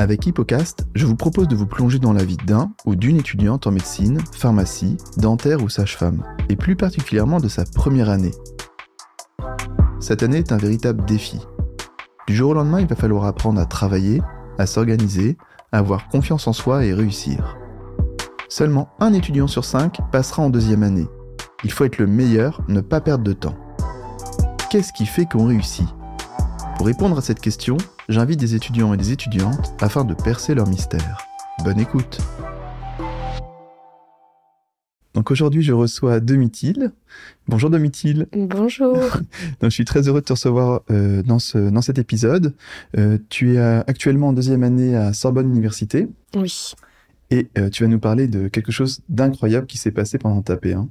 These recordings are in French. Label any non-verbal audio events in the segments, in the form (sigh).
Avec Hippocast, je vous propose de vous plonger dans la vie d'un ou d'une étudiante en médecine, pharmacie, dentaire ou sage-femme, et plus particulièrement de sa première année. Cette année est un véritable défi. Du jour au lendemain, il va falloir apprendre à travailler, à s'organiser, à avoir confiance en soi et réussir. Seulement un étudiant sur cinq passera en deuxième année. Il faut être le meilleur, ne pas perdre de temps. Qu'est-ce qui fait qu'on réussit? Pour répondre à cette question, j'invite des étudiants et des étudiantes afin de percer leur mystère. Bonne écoute donc aujourd'hui, je reçois Domitil. Bonjour Domitil. Bonjour. (laughs) Donc, je suis très heureux de te recevoir euh, dans, ce, dans cet épisode. Euh, tu es actuellement en deuxième année à Sorbonne Université. Oui. Et euh, tu vas nous parler de quelque chose d'incroyable qui s'est passé pendant ta P1.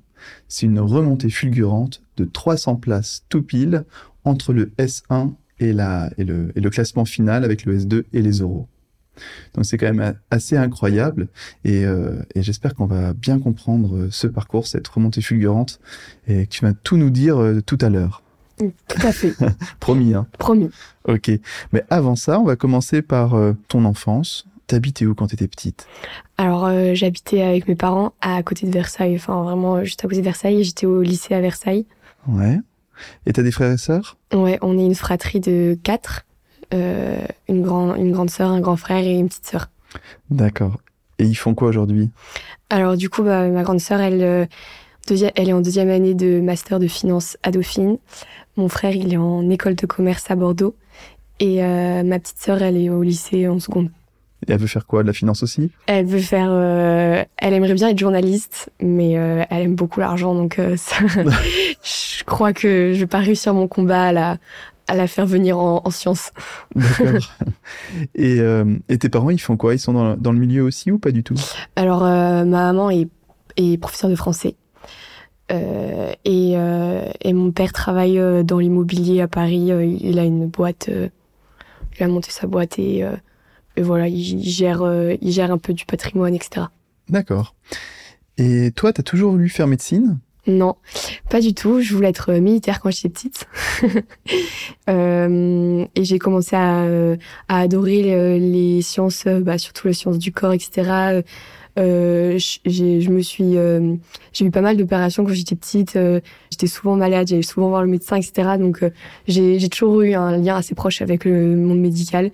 C'est une remontée fulgurante de 300 places tout pile entre le S1 et, la, et, le, et le classement final avec le S2 et les euros. Donc c'est quand même assez incroyable et, euh, et j'espère qu'on va bien comprendre ce parcours, cette remontée fulgurante et que tu vas tout nous dire euh, tout à l'heure. Tout à fait. (laughs) Promis, hein Promis. Ok. Mais avant ça, on va commencer par euh, ton enfance. T'habitais où quand t'étais petite? Alors euh, j'habitais avec mes parents à côté de Versailles, enfin vraiment juste à côté de Versailles. J'étais au lycée à Versailles. Ouais. Et t'as des frères et sœurs? Ouais, on est une fratrie de quatre. Euh, une, grand, une grande sœur, un grand frère et une petite sœur. D'accord. Et ils font quoi aujourd'hui? Alors du coup, bah, ma grande sœur, elle, euh, elle est en deuxième année de master de finance à Dauphine. Mon frère, il est en école de commerce à Bordeaux. Et euh, ma petite sœur, elle est au lycée en seconde. Et elle veut faire quoi? De la finance aussi? Elle veut faire. Euh, elle aimerait bien être journaliste, mais euh, elle aime beaucoup l'argent, donc euh, ça, (laughs) je crois que je vais pas réussir mon combat à la, à la faire venir en, en sciences. D'accord. (laughs) et, euh, et, tes parents, ils font quoi? Ils sont dans, dans, le milieu aussi ou pas du tout? Alors, euh, ma maman est, est professeure de français. Euh, et, et, mon père travaille dans l'immobilier à Paris. il a une boîte. il a monté sa boîte et, et voilà, il, il gère, il gère un peu du patrimoine, etc. D'accord. Et toi, tu as toujours voulu faire médecine? Non, pas du tout. Je voulais être militaire quand j'étais petite. (laughs) euh, et j'ai commencé à, à adorer les, les sciences, bah, surtout les sciences du corps, etc. Euh, je me suis, euh, j'ai eu pas mal d'opérations quand j'étais petite. Euh, j'étais souvent malade, j'allais souvent voir le médecin, etc. Donc euh, j'ai toujours eu un lien assez proche avec le monde médical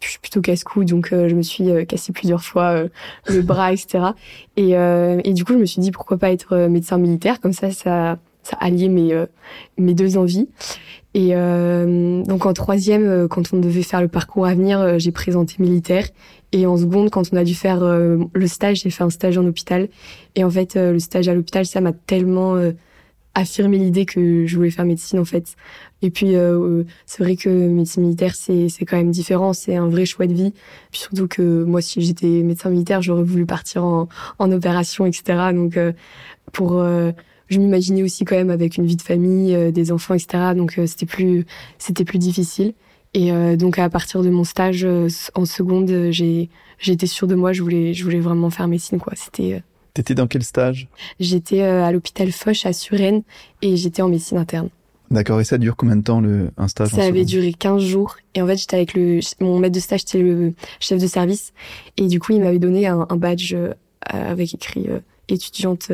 je suis plutôt casse-cou, donc euh, je me suis euh, cassé plusieurs fois euh, le bras, etc. (laughs) Et, et, du coup, je me suis dit pourquoi pas être médecin militaire, comme ça, ça, ça alliait mes, mes deux envies. Et donc en troisième, quand on devait faire le parcours à venir, j'ai présenté militaire. Et en seconde, quand on a dû faire le stage, j'ai fait un stage en hôpital. Et en fait, le stage à l'hôpital, ça m'a tellement affirmé l'idée que je voulais faire médecine en fait. Et puis, euh, c'est vrai que médecine militaire, c'est, c'est quand même différent, c'est un vrai choix de vie. Puis surtout que moi, si j'étais médecin militaire, j'aurais voulu partir en, en opération, etc. Donc, euh, pour, euh, je m'imaginais aussi quand même avec une vie de famille, euh, des enfants, etc. Donc, euh, c'était plus, c'était plus difficile. Et donc, à partir de mon stage en seconde, j'ai, j'étais sûre de moi, je voulais, je voulais vraiment faire médecine, quoi. C'était. T'étais dans quel stage? J'étais à l'hôpital Foch à Suresnes et j'étais en médecine interne. D'accord, et ça dure combien de temps le, un stage Ça avait duré 15 jours. Et en fait, j'étais avec le, mon maître de stage, c'était le chef de service. Et du coup, il m'avait donné un, un badge euh, avec écrit euh, étudiante,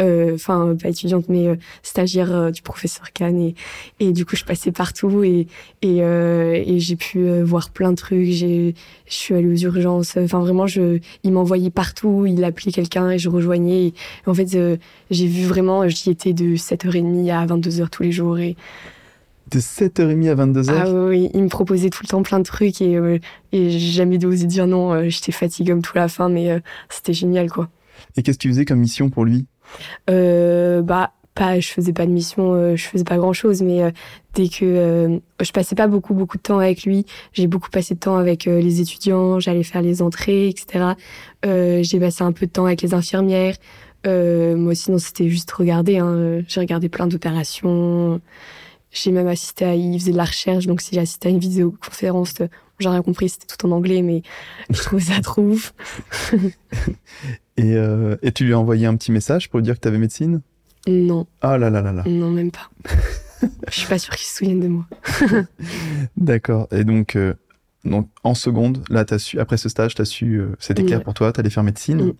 euh, enfin, pas étudiante, mais stagiaire du professeur Kahn. Et, et du coup, je passais partout et, et, et j'ai pu voir plein de trucs. J'ai, je suis allée aux urgences. Enfin, vraiment, je, il m'envoyait partout. Il appelait quelqu'un et je rejoignais. Et, en fait, j'ai vu vraiment, j'y étais de 7h30 à 22h tous les jours. Et, de 7h30 à 22h Ah oui, il me proposait tout le temps plein de trucs et, euh, et j'ai jamais osé dire non. Euh, J'étais fatiguée comme tout la fin, mais euh, c'était génial, quoi. Et qu'est-ce que tu faisais comme mission pour lui? Euh, Bah, pas, je faisais pas de mission, euh, je faisais pas grand chose, mais euh, dès que je passais pas beaucoup beaucoup de temps avec lui, j'ai beaucoup passé de temps avec les étudiants, j'allais faire les entrées, etc. j'ai passé un peu de temps avec les infirmières. moi, sinon, c'était juste regarder. Hein. J'ai regardé plein d'opérations. J'ai même assisté à, il faisait de la recherche, donc si j'ai assisté à une vidéoconférence, j'ai rien compris, c'était tout en anglais, mais je trouvais ça trop ouf. (laughs) et, euh, et tu lui as envoyé un petit message pour lui dire que tu avais médecine? Non. Ah là là là là. Non, même pas. je suis pas sûre qu'il se souvienne de moi. (laughs) D'accord. Et donc, euh, donc en seconde, là, as su, après ce stage, tu as su, euh, c'était clair pour toi, tu allais faire médecine. Mm.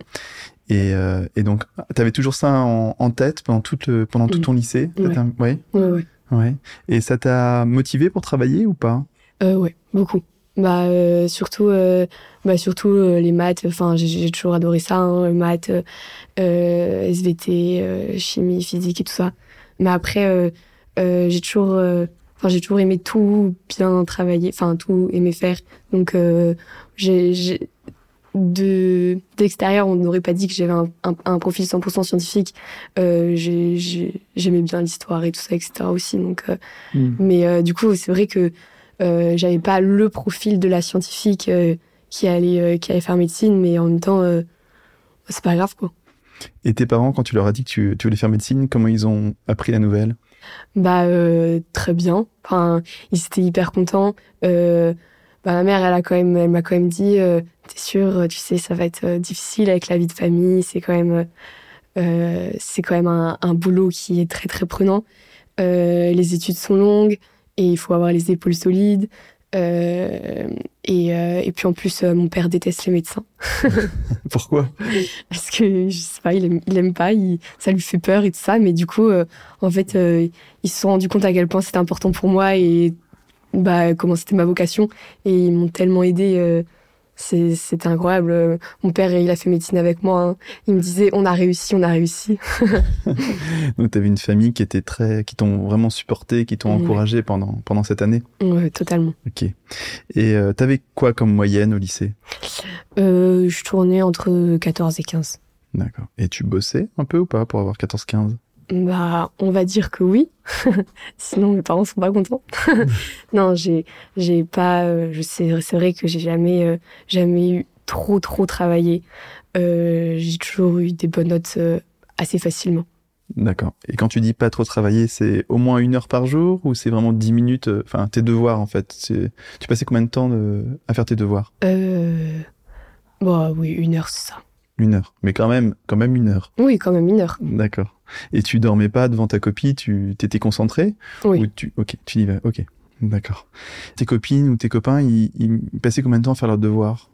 Et, euh, et donc, tu avais toujours ça en, en tête pendant, toute pendant tout Mm. ton lycée? Ouais. Ouais, ouais. ouais. Et ça t'a motivé pour travailler ou pas? Euh, ouais, beaucoup. Bah, euh, surtout, euh, bah, surtout euh, les maths. Enfin, j'ai- j'ai toujours adoré ça, hein, maths, euh, euh, SVT, euh, chimie, physique et tout ça. Mais après, euh, euh, j'ai toujours, euh, enfin, j'ai toujours aimé tout bien travailler, enfin, tout aimé faire. Donc, euh, j'ai, j'ai- de d'extérieur, on n'aurait pas dit que j'avais un, un, un profil 100% scientifique. Euh, j'ai- j'ai- j'aimais bien l'histoire et tout ça, etc. aussi. Donc, euh, mais euh, du coup, c'est vrai que euh, j'avais pas le profil de la scientifique euh, qui allait euh, qui allait faire médecine, mais en même temps, c'est pas grave quoi. Et tes parents, quand tu leur as dit que tu, tu voulais faire médecine, comment ils ont appris la nouvelle? Bah très bien. Enfin, ils étaient hyper contents. Bah, ma mère, elle a quand même, elle m'a quand même dit, euh, t'es sûr, tu sais, ça va être euh, difficile avec la vie de famille. C'est quand même, euh, c'est quand même un, un boulot qui est très très prenant. Les études sont longues et il faut avoir les épaules solides. Euh, et, euh, et puis en plus, euh, mon père déteste les médecins (laughs) Pourquoi? Parce que je sais pas, il aime, il aime pas, il, ça lui fait peur et tout ça. Mais du coup, euh, en fait, euh, ils se sont rendus compte à quel point c'était important pour moi et bah comment c'était ma vocation. Et ils m'ont tellement aidé. C'est- incroyable. Mon père, il a fait médecine avec moi. hein. Il me disait, on a réussi, on a réussi. (laughs) (laughs) Donc, tu avais une famille qui était très, qui t'ont vraiment supporté, qui t'ont Ouais. encouragé pendant, pendant cette année? Ouais, totalement. Ok. Et euh, t'avais quoi comme moyenne au lycée? Euh, je tournais entre 14 et 15. D'accord. Et tu bossais un peu ou pas pour avoir 14-15 Bah, on va dire que oui. (laughs) Sinon, mes parents sont pas contents. (laughs) non, j'ai, j'ai pas. euh, je sais, c'est vrai que j'ai jamais, euh, jamais eu trop, trop travaillé. Euh, j'ai toujours eu des bonnes notes assez facilement. D'accord. Et quand tu dis pas trop travailler, c'est au moins une heure par jour ou c'est vraiment 10 minutes Enfin, tes devoirs en fait? C'est- Tu passais combien de temps de- à faire tes devoirs? Euh, bah oui, une heure, c'est ça. Une heure. Mais quand même, quand même une heure. Oui, quand même une heure. D'accord. Et tu dormais pas devant ta copie Tu t'étais concentré Oui. Ou tu... Ok, tu y vas. Ok. D'accord. Tes copines ou tes copains, ils, ils passaient combien de temps à faire leurs devoirs?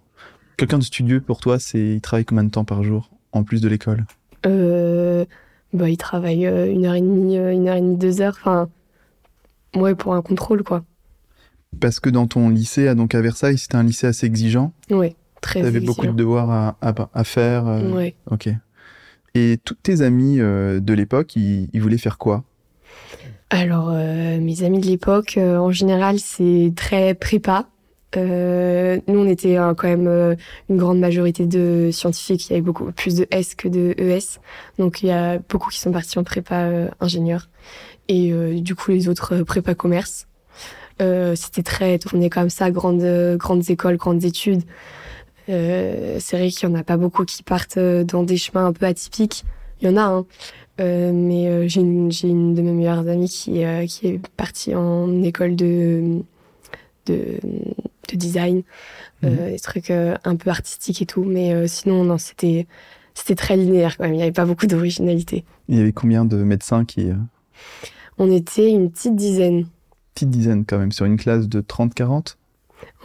Quelqu'un de studieux pour toi, c'est il travaille combien de temps par jour en plus de l'école? Euh, bah, il travaille euh, une heure et demie, euh, une heure et demie, deux heures. Enfin, ouais, pour un contrôle, quoi. Parce que dans ton lycée, à- donc à Versailles, c'était un lycée assez exigeant? Ouais, très T'avais beaucoup de devoirs à, à, à faire. euh, Ouais. Ok. Et tous tes amis euh, de l'époque, ils, ils voulaient faire quoi? Alors, euh, mes amis de l'époque, euh, en général, c'est très prépa. Euh, nous, on était euh, quand même une grande majorité de scientifiques. Il y avait beaucoup plus de S que de ES. Donc, il y a beaucoup qui sont partis en prépa ingénieur. Et du coup, les autres, prépa commerce. Euh, C'était très tourné comme ça, grandes, grandes écoles, grandes études. Euh, c'est vrai qu'il y en a pas beaucoup qui partent euh, dans des chemins un peu atypiques. Il y en a, hein. Euh, mais j'ai une, de mes meilleures amies qui, qui est partie en école de, de, de design, euh, des trucs un peu artistiques et tout. Mais sinon, non, c'était, c'était très linéaire quand même. Il n'y avait pas beaucoup d'originalité. Il y avait combien de médecins qui... On était une petite dizaine. petite dizaine quand même, sur une classe de 30-40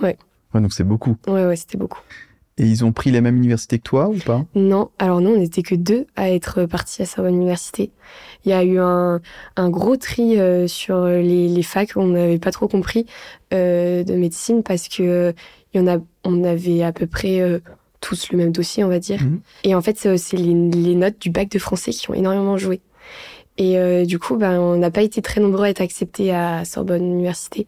Ouais. Ouais, donc c'est beaucoup. Ouais, ouais, c'était beaucoup. Et ils ont pris la même université que toi ou pas? Non, alors nous, on n'était que deux à être partis à Sorbonne Université. Il y a eu un, un gros tri euh, sur les, les facs, on n'avait pas trop compris euh, de médecine parce que euh, il y en a, on avait à peu près euh, tous le même dossier, on va dire. Mhm. Et en fait, c'est les, les notes du bac de français qui ont énormément joué. Et euh, du coup, ben, on n'a pas été très nombreux à être acceptés à Sorbonne Université.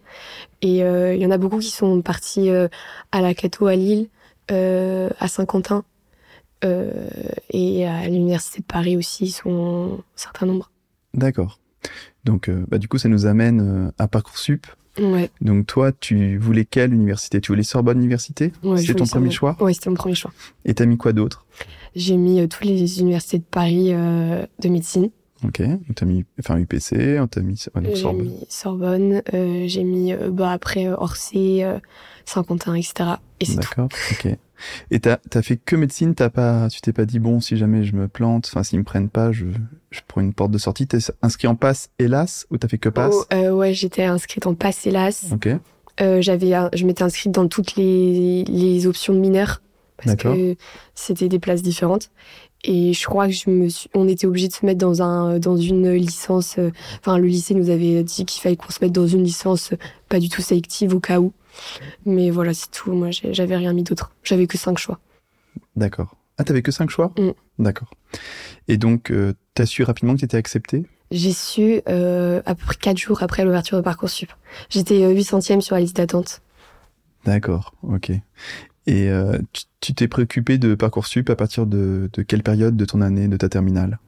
Et euh, il y en a beaucoup qui sont partis euh, à la Cato à Lille, euh, à Saint-Quentin. Euh, et à l'université de Paris aussi, ils sont un certain nombre. D'accord. Donc, euh, bah, du coup, ça nous amène à Parcoursup. Ouais, Donc, toi, tu voulais quelle université? Tu voulais Sorbonne Université? Ouais, C'était ton premier choix? Ouais, c'était mon premier choix. Et t'as mis quoi d'autre? J'ai mis toutes les universités de Paris de médecine. Ok. Donc, t'as mis enfin, UPC, on t'a mis ouais, donc j'ai Sorbonne. mis Sorbonne, euh, j'ai mis euh, bah, après euh, Orsay, euh, Saint-Quentin, etc. Et c'est. D'accord. Ok. Et t'as as fait que médecine T'as pas, tu t'es pas dit bon, si jamais je me plante, enfin s'ils me prennent pas, je, je prends une porte de sortie. T'es inscrit en passe, hélas, ou t'as fait que passe Oh, euh, ouais, j'étais inscrite en passe hélas. Ok. j'avais, je m'étais inscrite dans toutes les, les options de mineurs parce que c'était des places différentes. Et je crois que je me suis, on était obligé de se mettre dans un, dans une licence. Enfin, le lycée nous avait dit qu'il fallait qu'on se mette dans une licence pas du tout sélective au cas où. Mais voilà, c'est tout. Moi, j'avais rien mis d'autre. J'avais que cinq choix. D'accord. Ah, t'avais que cinq choix? Mm. D'accord. Et donc, euh, t'as su rapidement que t'étais accepté J'ai su euh, à peu près quatre jours après l'ouverture de Parcoursup. J'étais 800e euh, sur la liste d'attente. D'accord, ok. Et euh, tu t'es préoccupé de Parcoursup à partir de, de, quelle période de ton année, de ta terminale?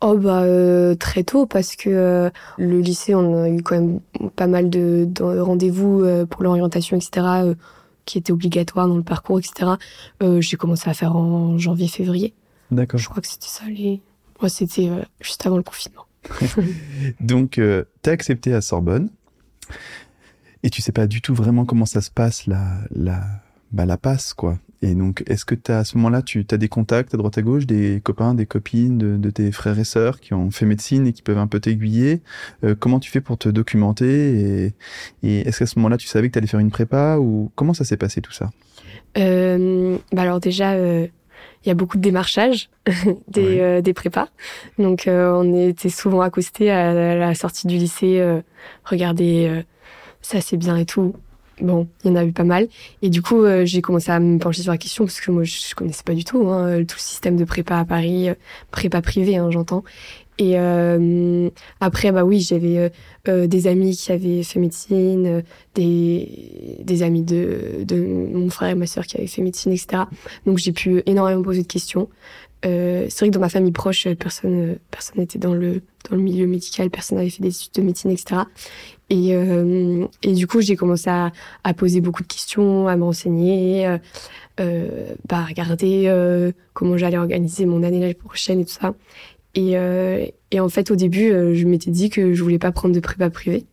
Oh bah euh, très tôt parce que euh, le lycée on a eu quand même pas mal de, de rendez-vous pour l'orientation etc qui étaient obligatoires dans le parcours etc. J'ai commencé à faire en janvier-février. D'accord. Je crois que c'était ça les. Moi c'était juste avant le confinement. (laughs) (laughs) Donc t'es accepté à Sorbonne et tu sais pas du tout vraiment comment ça se passe la la bah, la passe, quoi. Et donc, est-ce que as, à ce moment-là, tu as des contacts à droite à gauche, des copains, des copines de, tes frères et sœurs qui ont fait médecine et qui peuvent un peu t'aiguiller? Euh, Comment tu fais pour te documenter Et, est-ce qu'à ce, moment-là, tu savais que tu allais faire une prépa ou comment ça s'est passé tout ça? Euh, bah Alors déjà, euh, il y a beaucoup de démarchage (laughs) des, des prépas. Donc, on était souvent accostés à la sortie du lycée, regardez, ça c'est bien et tout Bon, il y en a eu pas mal. Et du coup, euh, j'ai commencé à me pencher sur la question parce que moi, je connaissais pas du tout hein, tout le système de prépa à Paris, euh, prépa privée, hein, j'entends. Et euh, après, bah oui, j'avais des amis qui avaient fait médecine, des, des amis de, de mon frère et ma sœur qui avaient fait médecine, etc. Donc j'ai pu énormément poser de questions. c'est vrai que dans ma famille proche, personne personne n'était dans le dans le milieu médical, personne n'avait fait des études de médecine, etc. Et, euh, du coup, j'ai commencé à, à, poser beaucoup de questions, à me renseigner, euh, euh, bah, regarder euh, comment j'allais organiser mon année l'année prochaine et tout ça. Et, euh, et en fait, au début, euh, je m'étais dit que je voulais pas prendre de prépa privée.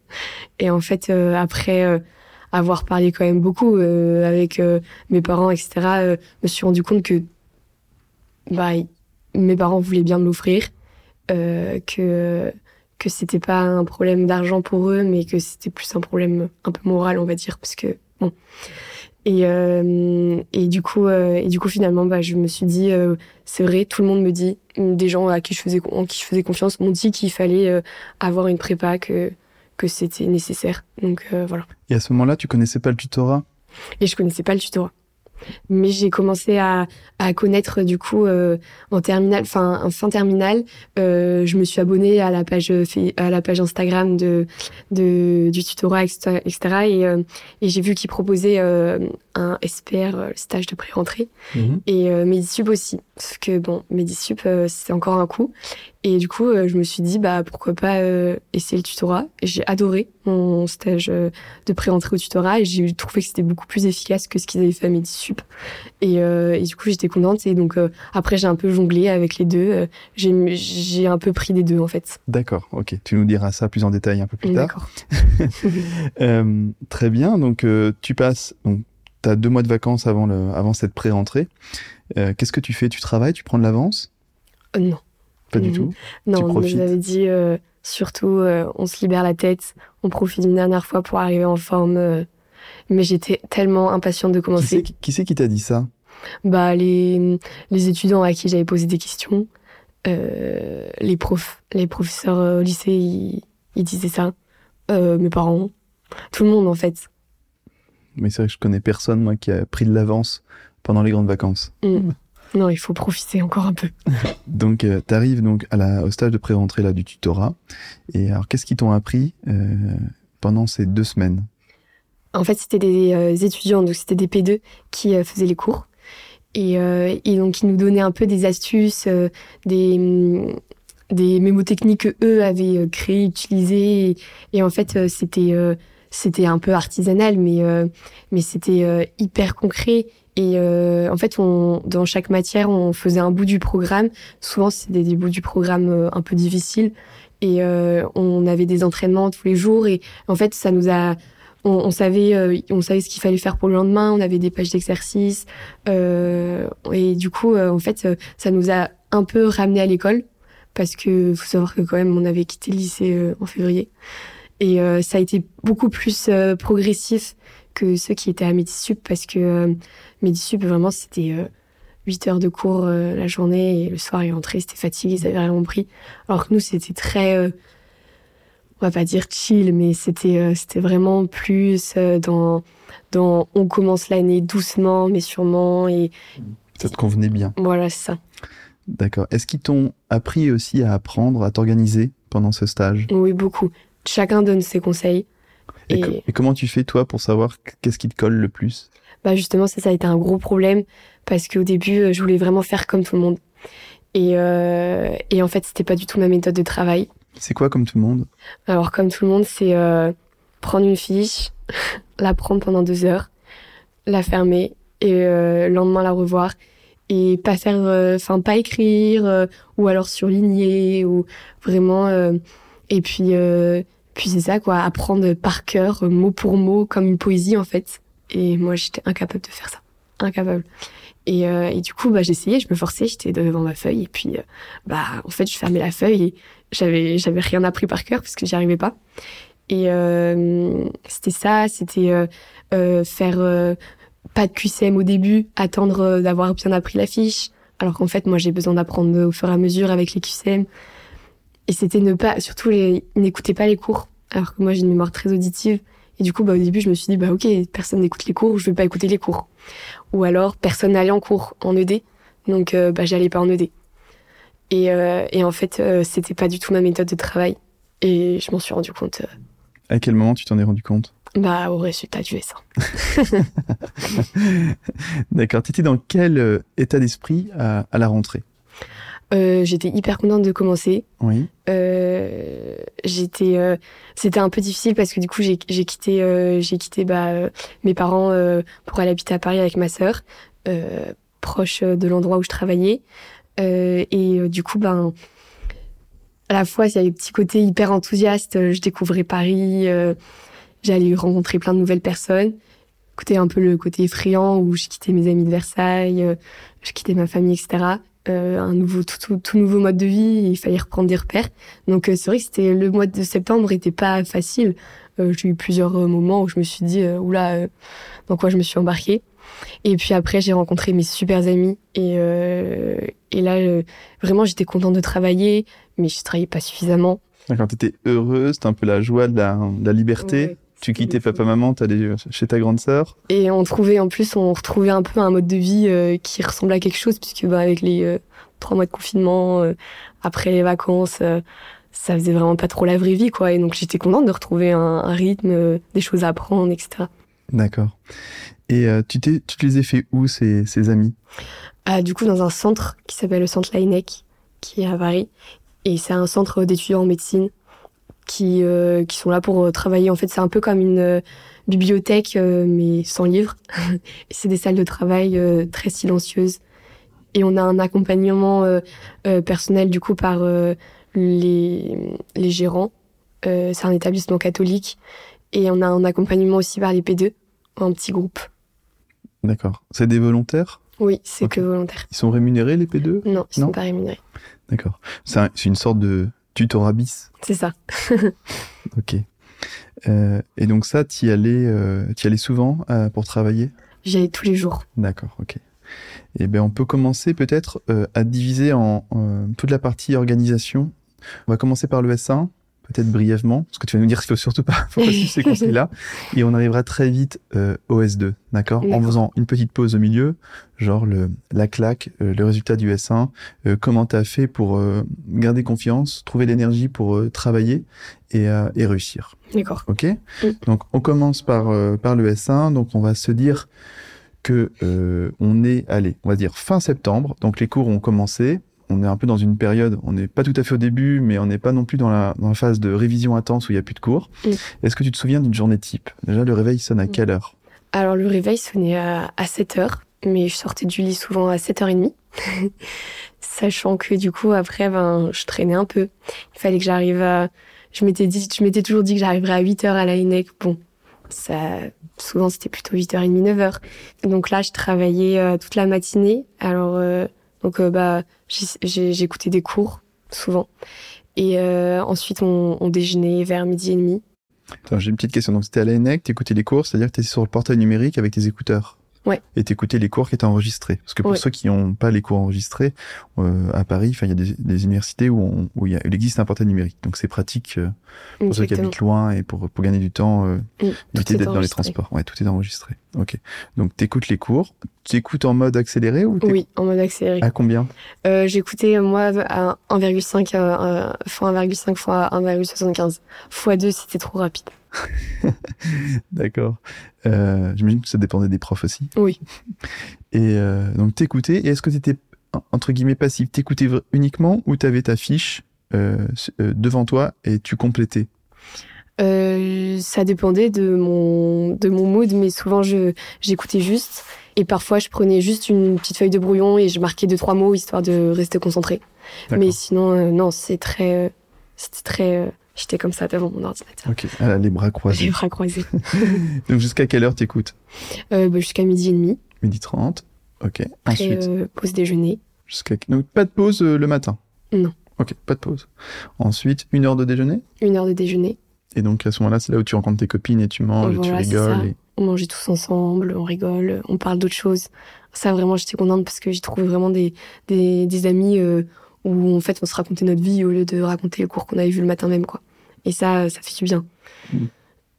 Et en fait, après avoir parlé quand même beaucoup avec mes parents, etc., je me suis rendu compte que bah, mes parents voulaient bien me l'offrir, que que c'était pas un problème d'argent pour eux, mais que c'était plus un problème un peu moral, on va dire, parce que bon. Et, euh, et du coup, euh, et du coup, finalement, bah, je me suis dit, euh, c'est vrai, tout le monde me dit, des gens à qui je faisais, en qui je faisais confiance, m'ont dit qu'il fallait avoir une prépa, que que c'était nécessaire. Donc voilà. Et à ce moment-là, tu connaissais pas le tutorat? Et je connaissais pas le tutorat mais j'ai commencé à, connaître du coup euh, en terminale, enfin en fin terminale, euh, je me suis abonnée à la page à la page Instagram de, du tutorat etc. Et, euh, et j'ai vu qu'ils proposaient euh, un SPR euh, stage de pré-rentrée mhm. et euh, Medisup aussi, parce que bon Medisup c'est encore un coup et du coup, euh, je me suis dit, bah, pourquoi pas euh, essayer le tutorat. Et j'ai adoré mon stage euh, de pré-entrée au tutorat et j'ai trouvé que c'était beaucoup plus efficace que ce qu'ils avaient fait à Medisup. Et, et du coup, j'étais contente. Et donc, après, j'ai un peu jonglé avec les deux. j'ai un peu pris des deux, en fait. D'accord, ok. Tu nous diras ça plus en détail un peu plus tard. D'accord. (laughs) très bien. Donc, tu passes... Donc, tu as deux mois de vacances avant, le, avant cette pré-rentrée. Qu'est-ce que tu fais? Tu travailles? Tu prends de l'avance? Non. Pas du tout? Non, on nous avait dit euh, surtout, euh, on se libère la tête, on profite une dernière fois pour arriver en forme. Euh. mais j'étais tellement impatiente de commencer. Qui c'est qui t'a dit ça? Bah les les étudiants à qui j'avais posé des questions, les profs, les professeurs au lycée, ils, ils disaient ça. mes parents, tout le monde en fait. Mais c'est vrai que je connais personne moi qui a pris de l'avance pendant les grandes vacances. Mm. (laughs) Non, il faut profiter encore un peu. (laughs) donc, euh, tu arrives donc à la, au stage de pré-rentrée là du tutorat. Et alors, qu'est-ce qu'ils t'ont appris euh, pendant ces deux semaines? En fait, c'était des euh, étudiants, donc c'était des P2 qui faisaient les cours. Et, et, donc, ils nous donnaient un peu des astuces, des, des mémotechniques que eux avaient créées, utilisées. Et, et en fait, c'était c'était un peu artisanal, mais mais c'était hyper concret et euh, en fait, on, dans chaque matière, on faisait un bout du programme. Souvent, c'est des, bouts du programme euh, un peu difficiles. Et euh, on avait des entraînements tous les jours. Et en fait, ça nous a... On, on savait, euh, on savait ce qu'il fallait faire pour le lendemain. On avait des pages d'exercice. et du coup, en fait, ça nous a un peu ramené à l'école. Parce que faut savoir que quand même, on avait quitté le lycée en février. Et ça a été beaucoup plus progressif que ceux qui étaient à Médisup parce que euh, Médisup, vraiment, c'était 8 heures de cours la journée et le soir, ils rentraient, c'était fatigué, ils avaient rien compris. Alors que nous, c'était très on va pas dire chill, mais c'était c'était vraiment plus dans dans on commence l'année doucement mais sûrement et ça te convenait bien. Voilà, c'est ça. D'accord. Est-ce qu'ils t'ont appris aussi à apprendre, à t'organiser pendant ce stage? Oui, beaucoup. Chacun donne ses conseils. Et, comment tu fais toi pour savoir qu'est-ce qui te colle le plus? Bah justement, ça, ça a été un gros problème parce qu'au début, euh, je voulais vraiment faire comme tout le monde. Et, euh, et en fait, c'était pas du tout ma méthode de travail. C'est quoi comme tout le monde? Alors comme tout le monde, c'est euh, prendre une fiche, (laughs) la prendre pendant deux heures, la fermer et euh, le lendemain la revoir et pas faire, euh, enfin pas écrire euh, ou alors surligner ou vraiment. Et puis puis c'est ça quoi, apprendre par cœur, mot pour mot, comme une poésie en fait. Et moi j'étais incapable de faire ça, incapable. Et, et du coup bah j'essayais, je me forçais, j'étais devant ma feuille et puis bah en fait je fermais la feuille et j'avais j'avais rien appris par cœur parce que j'y arrivais pas. Et euh, c'était ça, c'était euh, euh, faire pas de QCM au début, attendre d'avoir bien appris la fiche. Alors qu'en fait, moi, j'ai besoin d'apprendre au fur et à mesure avec les QCM. Et c'était ne pas, surtout, les, n'écouter pas les cours. Alors que moi, j'ai une mémoire très auditive. Et du coup, bah, au début, je me suis dit, bah, ok, personne n'écoute les cours, je vais pas écouter les cours. Ou alors, personne n'allait en cours, en ED. Donc, bah, j'allais pas en ED. Et, et en fait, c'était pas du tout ma méthode de travail. Et je m'en suis rendu compte à quel moment tu t'en es rendu compte? Bah, au résultat du S1. (laughs) D'accord. Tu étais dans quel euh, état d'esprit à, la rentrée? Euh, J'étais hyper contente de commencer. Oui. Euh, j'étais, c'était un peu difficile parce que du coup j'ai quitté, j'ai quitté bah, mes parents pour aller habiter à Paris avec ma sœur, proche de l'endroit où je travaillais. et du coup, ben, à la fois, il y a des petits côtés hyper enthousiastes. Euh, je découvrais Paris, euh, j'allais rencontrer plein de nouvelles personnes. Côté un peu le côté effrayant où je quittais mes amis de Versailles, euh, je quittais ma famille, etc. un nouveau, tout, tout, nouveau mode de vie. Il fallait reprendre des repères. Donc c'est vrai que c'était le mois de septembre était pas facile. J'ai eu plusieurs moments où je me suis dit oula, dans quoi je me suis embarquée. Et puis après, j'ai rencontré mes super amis et, euh, et là, euh, vraiment, j'étais contente de travailler, mais je travaillais pas suffisamment. D'accord, t'étais heureuse, c'était un peu la joie de la, de la liberté. Tu quittais papa maman, t'allais chez ta grande sœur. Et on trouvait en plus, on retrouvait un peu un mode de vie euh, qui ressemblait à quelque chose, puisque bah, avec les euh, trois mois de confinement, après les vacances, ça faisait vraiment pas trop la vraie vie, quoi. Et donc j'étais contente de retrouver un, un rythme, des choses à apprendre, etc. D'accord. Et euh, tu, tu te les as fait où, ces, ces amis? Ah, Du coup, dans un centre qui s'appelle le centre Lainec, qui est à Paris. Et c'est un centre d'étudiants en médecine qui, euh, qui sont là pour euh, travailler. En fait, c'est un peu comme une bibliothèque, mais sans livres. (laughs) c'est des salles de travail très silencieuses. Et on a un accompagnement personnel, du coup, par les, les gérants. c'est un établissement catholique. Et on a un accompagnement aussi par les P2 en petit groupe. D'accord. C'est des volontaires? Oui, c'est que volontaires. Ils sont rémunérés, les P2 Non, ils ne sont pas rémunérés. D'accord. C'est une sorte de tutorat bis C'est ça. (laughs) ok. Euh, et donc ça, tu y allais, euh, y allais souvent euh, pour travailler? J'y allais tous les jours. D'accord, ok. Eh bien, on peut commencer peut-être à diviser en toute la partie organisation. On va commencer par le S1 peut-être brièvement, parce que tu vas nous dire qu'il faut surtout pas, (laughs) faut suivre ces conseils-là, et on arrivera très vite euh, au S2, d'accord? En faisant une petite pause au milieu, genre le, la claque, euh, le résultat du S1, euh, comment tu as fait pour euh, garder confiance, trouver l'énergie pour travailler et, et réussir? D'accord. Ok? Donc on commence par, par le S1, donc on va se dire que on est, allez, on va dire fin septembre, donc les cours ont commencé, on est un peu dans une période, on n'est pas tout à fait au début, mais on n'est pas non plus dans la, phase de révision intense où il n'y a plus de cours. Mm. Est-ce que tu te souviens d'une journée type? Déjà, le réveil sonne à mm. quelle heure? Alors, le réveil sonnait à, 7 heures, mais je sortais du lit souvent à 7h30. (laughs) Sachant que du coup, après, ben, je traînais un peu. Il fallait que j'arrive à... Je m'étais dit, je m'étais toujours dit que j'arriverais à 8 heures à la INEC. Bon, ça, souvent c'était plutôt 8h30, 9h. Donc là, je travaillais euh, toute la matinée. Alors, euh, donc euh, bah j'écoutais des cours souvent. Et euh, ensuite on, on, déjeunait vers midi et demi. J'ai une petite question. Donc, c'était à l'ENEC, t'écoutais les cours, c'est-à-dire que t'étais sur le portail numérique avec tes écouteurs? Ouais. Et t'écoutais les cours qui étaient enregistrés. Parce que pour Ouais. ceux qui n'ont pas les cours enregistrés, euh, à Paris, enfin, il y a des, des universités où, on- où il, y a, il existe un portail numérique. Donc, c'est pratique euh, pour ceux qui habitent loin et pour, pour gagner du temps, euh, Mm, éviter d'être dans les transports. Ouais, tout est enregistré. Ok. Donc, t'écoutes les cours. T'écoutes en mode accéléré ou Oui, en mode accéléré. à combien? Euh, J'écoutais, moi, à 1,5 euh, euh, fois 1,5 fois 1,75. Fois 2, c'était trop rapide. (laughs) D'accord. Euh, J'imagine que ça dépendait des profs aussi. Oui. Et euh, donc t'écoutais. Et est-ce que t'étais entre guillemets passif? T'écoutais uniquement ou t'avais ta fiche euh, devant toi et tu complétais? Ça dépendait de mon, de mon mood, mais souvent, je j'écoutais juste. Et parfois, je prenais juste une petite feuille de brouillon et je marquais deux, trois mots, histoire de rester concentré. Mais sinon, non, c'est très... C'était très... J'étais comme ça devant mon ordinateur. Ok. Ah, les bras Les croisés. bras croisés. (laughs) donc jusqu'à quelle heure t'écoutes Euh, bah, Jusqu'à midi et demi. Midi 30. Ok. Après, Ensuite, euh, pause déjeuner. jusqu'à donc pas de pause euh, le matin. Non. Ok, pas de pause. Ensuite, une heure de déjeuner. Une heure de déjeuner. Et donc à ce moment-là, c'est là où tu rencontres tes copines et tu manges, et tu Voilà, rigoles. et- On mangeait tous ensemble, on rigole, on parle d'autres choses. Ça, vraiment, j'étais contente parce que j'ai trouvé vraiment des, des, des amis euh, où, en fait, on se racontait notre vie au lieu de raconter le cours qu'on avait vu le matin même, quoi. Et ça, ça fait du bien. Mm.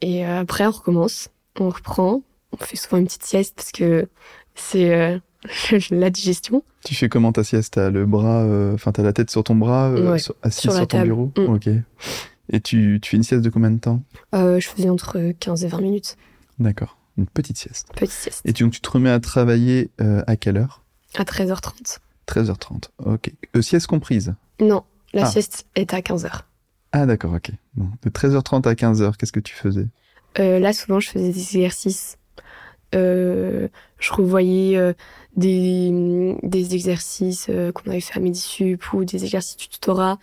Et euh, après, on recommence, on reprend, on fait souvent une petite sieste parce que c'est euh, (laughs) la digestion. Tu fais comment ta sieste? T'as le bras, euh, enfin t'as la tête sur ton bras, euh, Ouais, sur- assise sur ton table. bureau? Mm. Ok. Et tu, tu fais une sieste de combien de temps? Je faisais entre 15 et 20 minutes. D'accord. Une petite sieste. Petite sieste. Et tu, donc tu te remets à travailler à quelle heure? À 13h30. 13h30. Ok. Euh, sieste comprise? Non, la Ah. sieste est à 15h. Ah d'accord, ok. Bon. De 13h30 à 15h, qu'est-ce que tu faisais? Euh, là, souvent, je faisais des exercices. Euh, je revoyais euh, des, des exercices qu'on avait fait à Medisup ou des exercices du tutorat.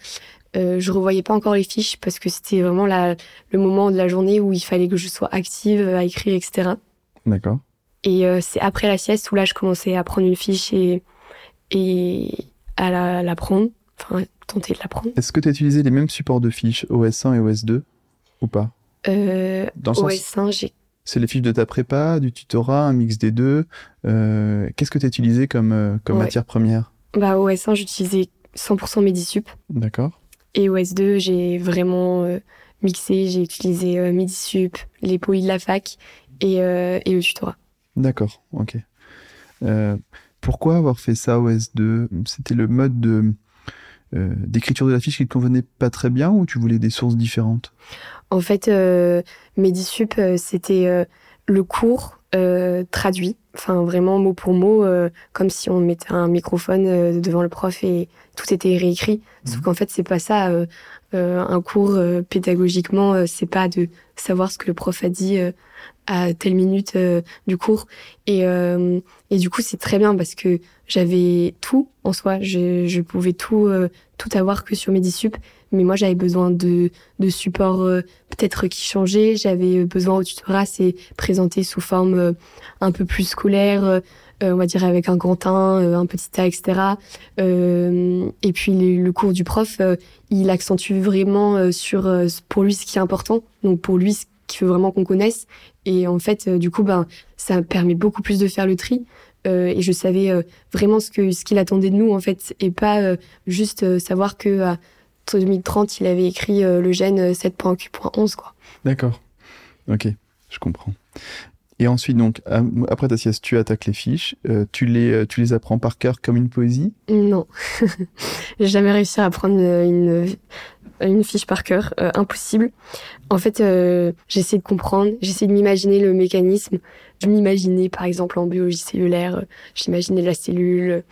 Je revoyais pas encore les fiches parce que c'était vraiment la, le moment de la journée où il fallait que je sois active à écrire, etc. D'accord. Et c'est après la sieste où là, je commençais à prendre une fiche et, et à la, la prendre, enfin, tenter de la prendre. Est-ce que tu as utilisé les mêmes supports de fiches OS1 et OS2 ou pas Euh, Dans le sens, OS1, j'ai c'est les fiches de ta prépa, du tutorat, un mix des deux. Euh, Qu'est-ce que tu as utilisé comme, euh, comme Ouais. matière première bah, OS1, j'utilisais 100% Medisup. D'accord. Et OS2, j'ai vraiment euh, mixé. J'ai utilisé euh, Midisup, les polis de la fac et, et le tutorat. D'accord, ok. Pourquoi avoir fait ça OS2 C'était le mode de euh, d'écriture de la fiche qui te convenait pas très bien ou tu voulais des sources différentes? En fait, euh, Medisup, euh, c'était euh, le cours traduit, enfin vraiment mot pour mot, comme si on mettait un microphone devant le prof et tout était réécrit. Sauf Mhm. qu'en fait, c'est pas ça. un cours pédagogiquement, c'est pas de savoir ce que le prof a dit à telle minute euh, du cours. Et, euh, et du coup, c'est très bien parce que j'avais tout en soi. Je, je pouvais tout, euh, tout avoir que sur Medisup. Mais moi, j'avais besoin de, de supports euh, peut-être qui changeaient. J'avais besoin au tutorat, c'est présenté sous forme euh, un peu plus scolaire, euh, euh, on va dire avec un grand 1, euh, un petit A, etc. Euh, et puis le, le cours du prof, euh, il accentue vraiment euh, sur euh, pour lui ce qui est important. Donc pour lui, ce qu'il veut vraiment qu'on connaisse. Et en fait, euh, du coup, ben, ça permet beaucoup plus de faire le tri. Euh, et je savais euh, vraiment ce que ce qu'il attendait de nous en fait, et pas euh, juste savoir que à 2030, il avait écrit le gène euh, 7.q.11 quoi. D'accord. Ok, je comprends. Et ensuite, donc, après ta sieste, tu attaques les fiches, tu, les, tu les apprends par cœur comme une poésie? Non, (laughs) j'ai jamais réussi à apprendre une, une, une fiche par cœur, euh, impossible. En fait, euh, j'essaie de comprendre, j'essaie de m'imaginer le mécanisme. Je m'imaginais, par exemple, en biologie cellulaire, euh, j'imaginais la cellule,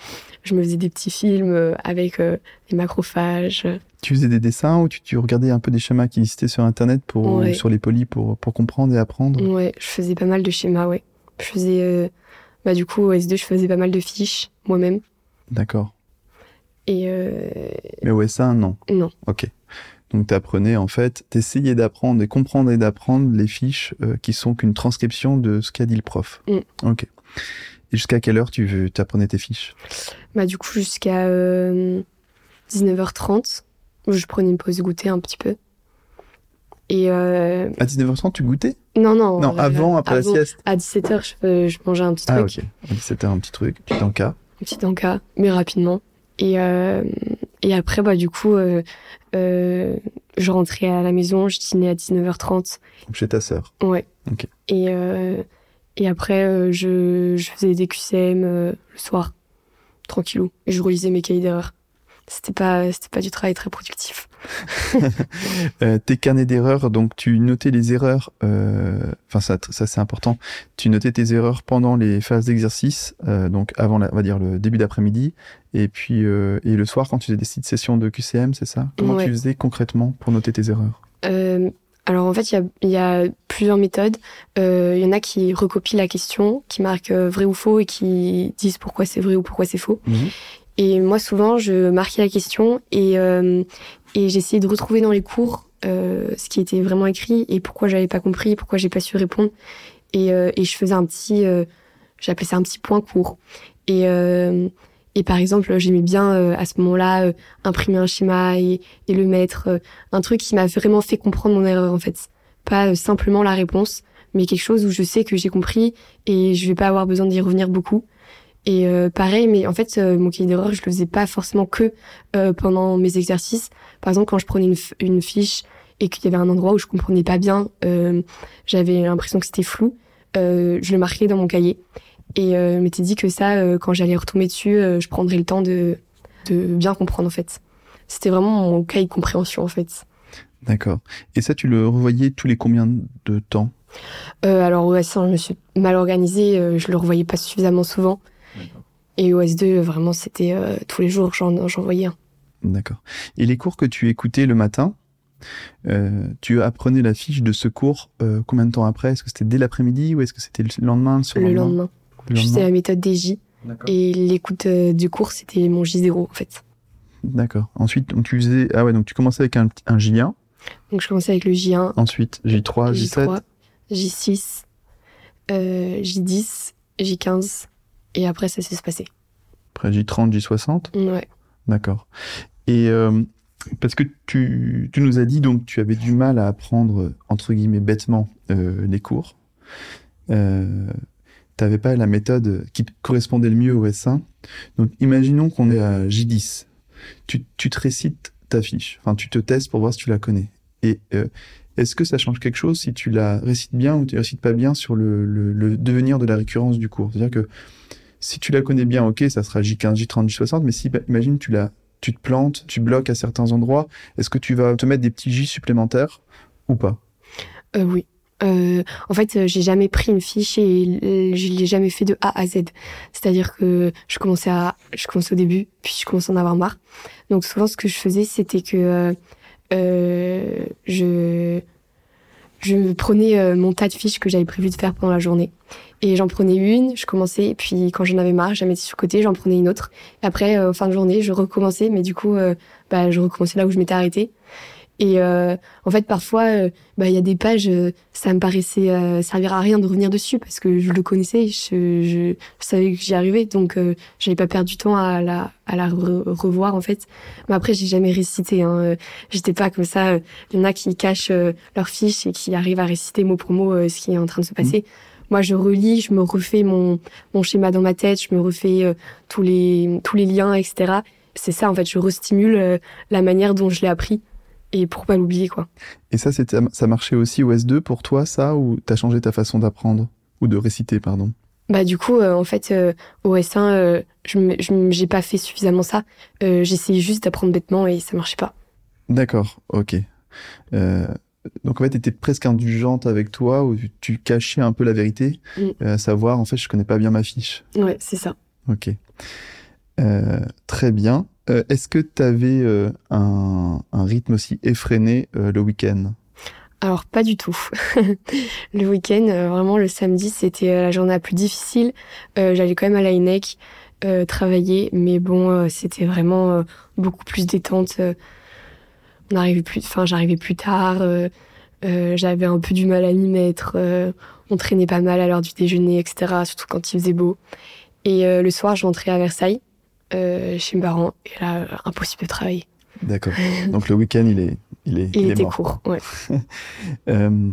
je me faisais des petits films euh, avec euh, les macrophages. Tu faisais des dessins ou tu, tu regardais un peu des schémas qui existaient sur Internet pour, Ouais. sur les polis pour, pour comprendre et apprendre? Ouais, je faisais pas mal de schémas, ouais. Je faisais, euh, bah du coup, au S2, je faisais pas mal de fiches moi-même. D'accord. Et euh, Mais ouais, ça, non? non, Ok. Donc, tu apprenais, en fait, t'essayais d'apprendre et comprendre et d'apprendre les fiches euh, qui sont qu'une transcription de ce qu'a dit le prof. Mm. Ok. Et jusqu'à quelle heure tu apprenais tes fiches? Bah du coup jusqu'à euh, 19h30 où je prenais une pause goûter un petit peu. Et euh, À 19h30, tu goûtais? Non, non. Non, euh, avant, après avant, la sieste. À 17h, je, je mangeais un petit Ah, truc, ok. À 17h, un petit truc, petit encas. un petit encas, mais rapidement. Et, euh, et après, bah, du coup, euh, euh, je rentrais à la maison, je dînais à 19h30. Donc, Chez ta sœur. Ouais. Ok. Et, euh, et après, euh, je, je faisais des QCM euh, le soir, tranquillou. Et je relisais mes cahiers d'erreurs. C'était pas, c'était pas du travail très productif. (laughs) Euh, tes carnets d'erreurs, donc tu notais les erreurs, euh, enfin ça, ça c'est important, tu notais tes erreurs pendant les phases d'exercice, euh, donc avant, la, on va dire, le début d'après-midi, et puis et le soir quand tu faisais des petites sessions de QCM, c'est ça? Comment Ouais. tu faisais concrètement pour noter tes erreurs? Alors en fait, il y y a plusieurs méthodes. Euh, Il y en a qui recopient la question, qui marquent vrai ou faux et qui disent pourquoi c'est vrai ou pourquoi c'est faux. Et moi, souvent, je marquais la question et, euh, et j'essayais de retrouver dans les cours euh, ce qui était vraiment écrit et pourquoi j'avais pas compris, pourquoi j'ai pas su répondre. Et, euh, et je faisais un petit, euh, j'appelais ça un petit point court. Et, euh, et par exemple, j'aimais bien euh, à ce moment-là imprimer un schéma et, et le mettre, un truc qui m'a vraiment fait comprendre mon erreur en fait. Pas simplement la réponse, mais quelque chose où je sais que j'ai compris et je vais pas avoir besoin d'y revenir beaucoup. Et euh, pareil, mais en fait, euh, mon cahier d'erreur, je le faisais pas forcément que euh, pendant mes exercices. Par exemple, quand je prenais une, une fiche et qu'il y avait un endroit où je comprenais pas bien, euh, j'avais l'impression que c'était flou, euh, je le marquais dans mon cahier. Et euh, je m'étais dit que ça, euh, quand j'allais retomber dessus, euh, je prendrais le temps de, de bien comprendre en fait. C'était vraiment mon cahier de compréhension en fait. D'accord. Et ça, tu le revoyais tous les combien de temps? Euh, alors au S1, je me suis mal organisée, euh, je le revoyais pas suffisamment souvent. Et au S2, vraiment, c'était euh, tous les jours, j'en j'en voyais un. D'accord. Et les cours que tu écoutais le matin, euh, tu apprenais la fiche de ce cours euh, combien de temps après? Est-ce que c'était dès l'après-midi ou est-ce que c'était le lendemain, le lendemain. Le lendemain la méthode des J. D'accord. Et l'écoute du cours, c'était mon J0 en fait. D'accord. Ensuite, donc, tu faisais ah ouais, donc tu commençais avec un, un J1, Donc je commençais avec le J1, ensuite J3, J7. J3, J6, euh, J10, J15. Et après, ça s'est passé. Après J30, J60. Ouais. D'accord. Et euh, parce que tu, tu nous as dit donc tu avais du mal à apprendre entre guillemets bêtement euh, les cours. Euh, T'avais pas la méthode qui correspondait le mieux au S1. Donc imaginons qu'on est à J10. Tu, tu te récites ta fiche. Enfin, tu te testes pour voir si tu la connais. Et euh, est-ce que ça change quelque chose si tu la récites bien ou tu la récites pas bien sur le, le, le devenir de la récurrence du cours? C'est-à-dire que si tu la connais bien, ok, ça sera J15, J30, J60, mais si, bah, imagine, tu la, tu te plantes, tu bloques à certains endroits, est-ce que tu vas te mettre des petits J supplémentaires ou pas? Euh, oui. Euh, en fait, euh, j'ai jamais pris une fiche et je l'ai jamais fait de A à Z. C'est-à-dire que je commençais à, je commençais au début, puis je commençais à en avoir marre. Donc souvent, ce que je faisais, c'était que je je prenais euh, mon tas de fiches que j'avais prévu de faire pendant la journée et j'en prenais une, je commençais, puis quand j'en avais marre, je la mettais sur le côté, j'en prenais une autre. Et après, euh, fin de journée, je recommençais, mais du coup, euh, bah, je recommençais là où je m'étais arrêtée. Et euh, en fait, parfois, euh, bah, il y a des pages, euh, ça me paraissait euh, servir à rien de revenir dessus parce que je le connaissais, je, je, je savais que j'y arrivais, donc euh, j'avais pas perdu du temps à la, à la re- revoir en fait. Mais après, j'ai jamais récité. Hein. J'étais pas comme ça. euh, Il y en a qui cachent euh, leurs fiches et qui arrivent à réciter mot pour mot euh, ce qui est en train de se passer. Moi, je relis, je me refais mon, mon schéma dans ma tête, je me refais euh, tous les tous les liens, etc. C'est ça, en fait, je restimule euh, la manière dont je l'ai appris et pour pas l'oublier, quoi. Et ça, c'était, ça marchait aussi au S2 pour toi, ça, ou t'as changé ta façon d'apprendre? Ou de réciter, pardon? Bah du coup, euh, en fait, euh, au S1, euh, je j'ai pas fait suffisamment ça. J'essayais juste d'apprendre bêtement et ça marchait pas. D'accord, ok. Donc en fait, t'étais presque indulgente avec toi, où tu, tu cachais un peu la vérité, Mm. à savoir, en fait, je connais pas bien ma fiche. Ouais, c'est ça. Ok. Très bien. Euh, Est-ce que tu avais un, un rythme aussi effréné euh, le week-end? Alors pas du tout. (laughs) le week-end, euh, vraiment le samedi, c'était euh, la journée la plus difficile. Euh, J'allais quand même à la euh, travailler, mais bon, euh, c'était vraiment euh, beaucoup plus détente. euh, on arrivait plus, enfin j'arrivais plus tard. euh, euh, J'avais un peu du mal à m'y mettre. euh, on traînait pas mal à l'heure du déjeuner, etc. Surtout quand il faisait beau. Et euh, le soir, je rentrais à Versailles, euh, chez mes parents, et là, euh, impossible de travailler. D'accord. (laughs) Donc le week-end, il est, il est, il, était mort. court. Ouais. (laughs) Euh,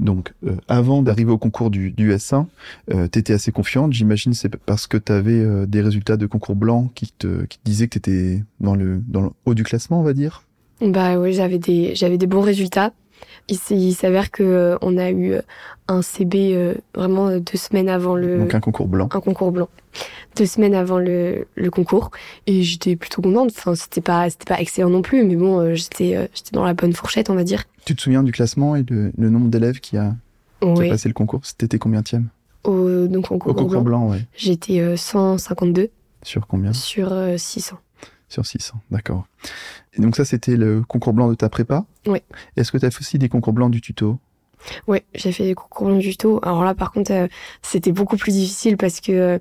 donc, euh, avant d'arriver au concours du, du S1, euh, tu étais assez confiante. J'imagine c'est parce que tu avais des résultats de concours blanc qui te, qui te disaient que tu étais dans le, dans le haut du classement, on va dire? Bah oui, j'avais des, j'avais des bons résultats. Il, s'avère que euh, on a eu euh, un CB euh, vraiment deux semaines avant le Donc un concours blanc. un concours blanc, deux semaines avant le, le concours, et j'étais plutôt contente. Enfin, c'était pas c'était pas excellent non plus, mais bon, j'étais j'étais dans la bonne fourchette, on va dire. Tu te souviens du classement et le, le nombre d'élèves qui a, qui a passé le concours? C'était combienième Au, donc en Au concours, concours blanc, blanc, ouais. j'étais euh, 152 Sur combien? Sur euh, 600. Sur 600, d'accord. Et donc ça, c'était le concours blanc de ta prépa? Oui. Est-ce que tu as fait aussi des concours blancs du tuto? Ouais, j'ai fait des concours blancs du tout. Alors là, par contre, euh, c'était beaucoup plus difficile parce que euh,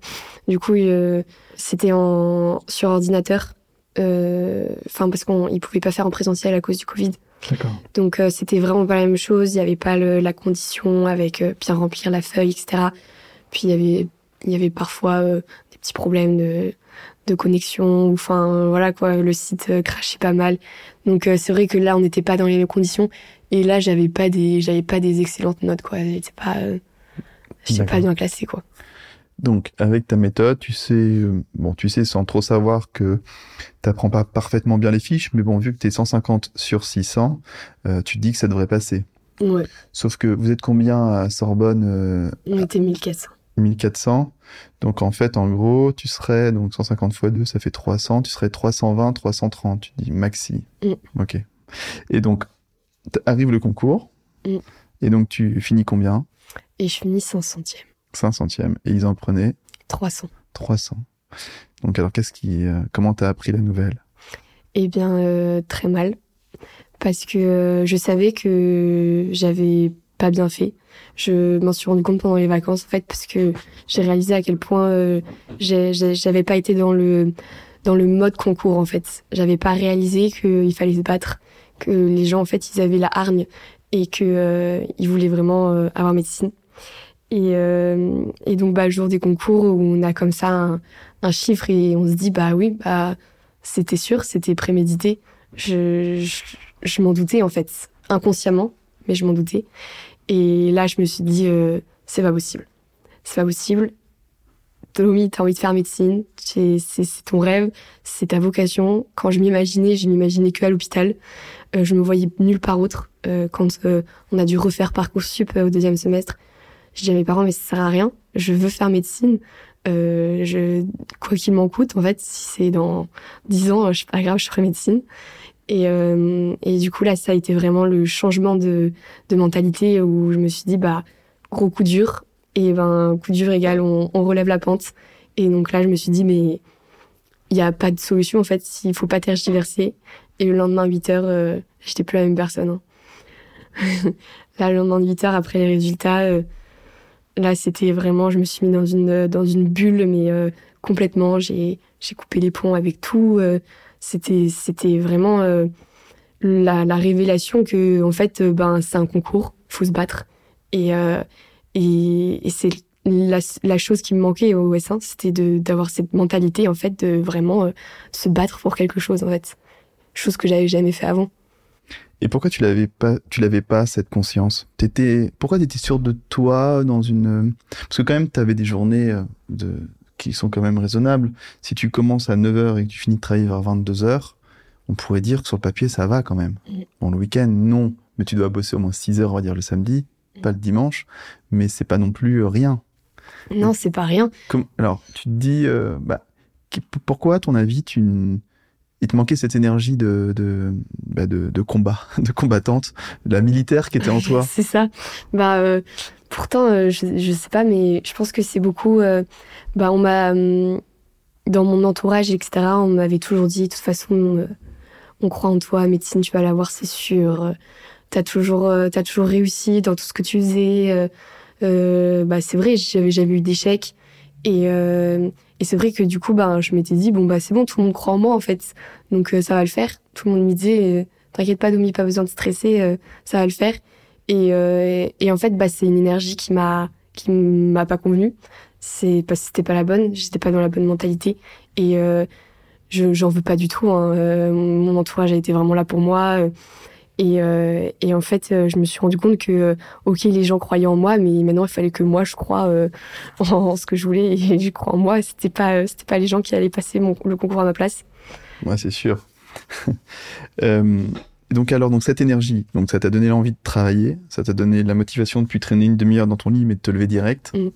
du coup, euh, c'était en sur ordinateur. Enfin, parce qu'on il pouvait pas faire en présentiel à cause du Covid. D'accord. Donc euh, c'était vraiment pas la même chose. Il y avait pas le- la condition avec euh, bien remplir la feuille, etc. Puis il y avait il y avait parfois euh, des petits problèmes de de connexion. ou Enfin voilà quoi, le site euh, crachait pas mal. Donc euh, c'est vrai que là on n'était pas dans les mêmes conditions. Et là j'avais pas des j'avais pas des excellentes notes quoi. J'étais pas euh, j'étais pas bien classée quoi. Donc, avec ta méthode, tu sais, euh, bon, tu sais sans trop savoir que t'apprends pas parfaitement bien les fiches, mais bon, vu que t'es 150 sur 600, euh, tu te dis que ça devrait passer. Ouais, Sauf que vous êtes combien à Sorbonne on était 1400. 1400. Donc, en fait, en gros, tu serais, donc 150 fois 2, ça fait 300. Tu serais 320, 330. Tu dis maxi. Mm. Ok. Et donc, arrive le concours. Mm. Et donc, tu finis combien? Et je finis 500e. 500e. Et ils en prenaient? 300. 300. Donc, alors, qu'est-ce qui, euh, comment t'as appris la nouvelle? Eh bien, euh, très mal. Parce que euh, je savais que j'avais pas bien fait. Je m'en suis rendu compte pendant les vacances, en fait, parce que j'ai réalisé à quel point euh, j'avais pas été dans le, dans le mode concours, en fait. J'avais pas réalisé qu'il fallait se battre, que les gens, en fait, ils avaient la hargne et que euh, ils voulaient vraiment euh, avoir médecine. Et, euh, et donc, bah, le jour des concours, où on a comme ça un, chiffre et on se dit, bah oui, bah, c'était sûr, c'était prémédité. Je, je m'en doutais en fait, inconsciemment, mais je m'en doutais. Et là, je me suis dit, euh, c'est pas possible. C'est pas possible. Tommy, t'as envie de faire médecine, c'est ton rêve, c'est ta vocation. Quand je m'imaginais, je m'imaginais que l'hôpital. Euh, je me voyais nulle part autre. Euh, quand on a dû refaire Parcoursup au deuxième semestre, j'ai dit à mes parents, mais ça sert à rien, je veux faire médecine. Je, quoi qu'il m'en coûte, en fait, si c'est dans 10 ans, je suis pas grave, je ferai médecine. Et, euh, et du coup, là, ça a été vraiment le changement de, de mentalité où je me suis dit, bah, gros coup dur. Et ben, coup dur égal, on, relève la pente. Et donc là, je me suis dit, mais il n'y a pas de solution, en fait, il faut pas tergiverser. Et le lendemain, 8 heures, euh, j'étais plus la même personne. hein. (laughs) là, le lendemain, 8 heures, après les résultats, euh, là, c'était vraiment, je me suis mis dans une, dans une bulle, mais euh, complètement. J'ai coupé les ponts avec tout. C'était, c'était vraiment euh, la, la révélation que, en fait, euh, ben, c'est un concours, faut se battre. Et, euh, et, c'est la, chose qui me manquait au S1, c'était d'avoir cette mentalité, en fait, de vraiment se battre pour quelque chose, en fait. Chose que j'avais jamais fait avant. Et pourquoi tu l'avais pas, tu l'avais pas cette conscience? T'étais, pourquoi t'étais sûr de toi dans une, parce que quand même t'avais des journées de qui sont quand même raisonnables. Si tu commences à 9h et que tu finis de travailler vers 22h, on pourrait dire que sur le papier ça va quand même. Mm. Bon le week-end non, mais tu dois bosser au moins 6 heures on va dire le samedi, pas le dimanche, mais c'est pas non plus euh, rien. Non, c'est pas rien. Comme, alors tu te dis, euh, bah, pourquoi à ton avis tu il te manquait cette énergie de de, bah, de de combat, (laughs) de combattante, la militaire qui était en toi. c'est ça. Bah, euh, pourtant, euh, je, je sais pas, mais je pense que c'est beaucoup. euh, bah, on m'a. hum, dans mon entourage, etc., on m'avait toujours dit, de toute façon, on croit en toi, médecine, tu vas l'avoir, c'est sûr. T'as toujours, t'as toujours réussi dans tout ce que tu faisais. bah, c'est vrai, j'avais jamais eu d'échec. Et, et c'est vrai que du coup, bah, je m'étais dit, bon, bah, c'est bon, tout le monde croit en moi, en fait. Donc, euh, ça va le faire. Tout le monde me disait, euh, t'inquiète pas, Domi, pas besoin de stresser, euh, ça va le faire. Et, euh, et en fait, bah, c'est une énergie qui m'a, qui m'a pas convenu. C'est parce que c'était pas la bonne, j'étais pas dans la bonne mentalité. Et, je j'en veux pas du tout. Hein. Mon entourage a été vraiment là pour moi. Euh, et, euh, et en fait, je me suis rendu compte que, ok, les gens croyaient en moi, mais maintenant il fallait que moi je croie (laughs) en, ce que je voulais et (laughs) je crois en moi. C'était pas, c'était pas les gens qui allaient passer mon, le concours à ma place. Ouais, c'est sûr. (laughs) donc alors, donc cette énergie, donc ça t'a donné l'envie de travailler, ça t'a donné la motivation de plus traîner une demi-heure dans ton lit, mais de te lever direct. Mm.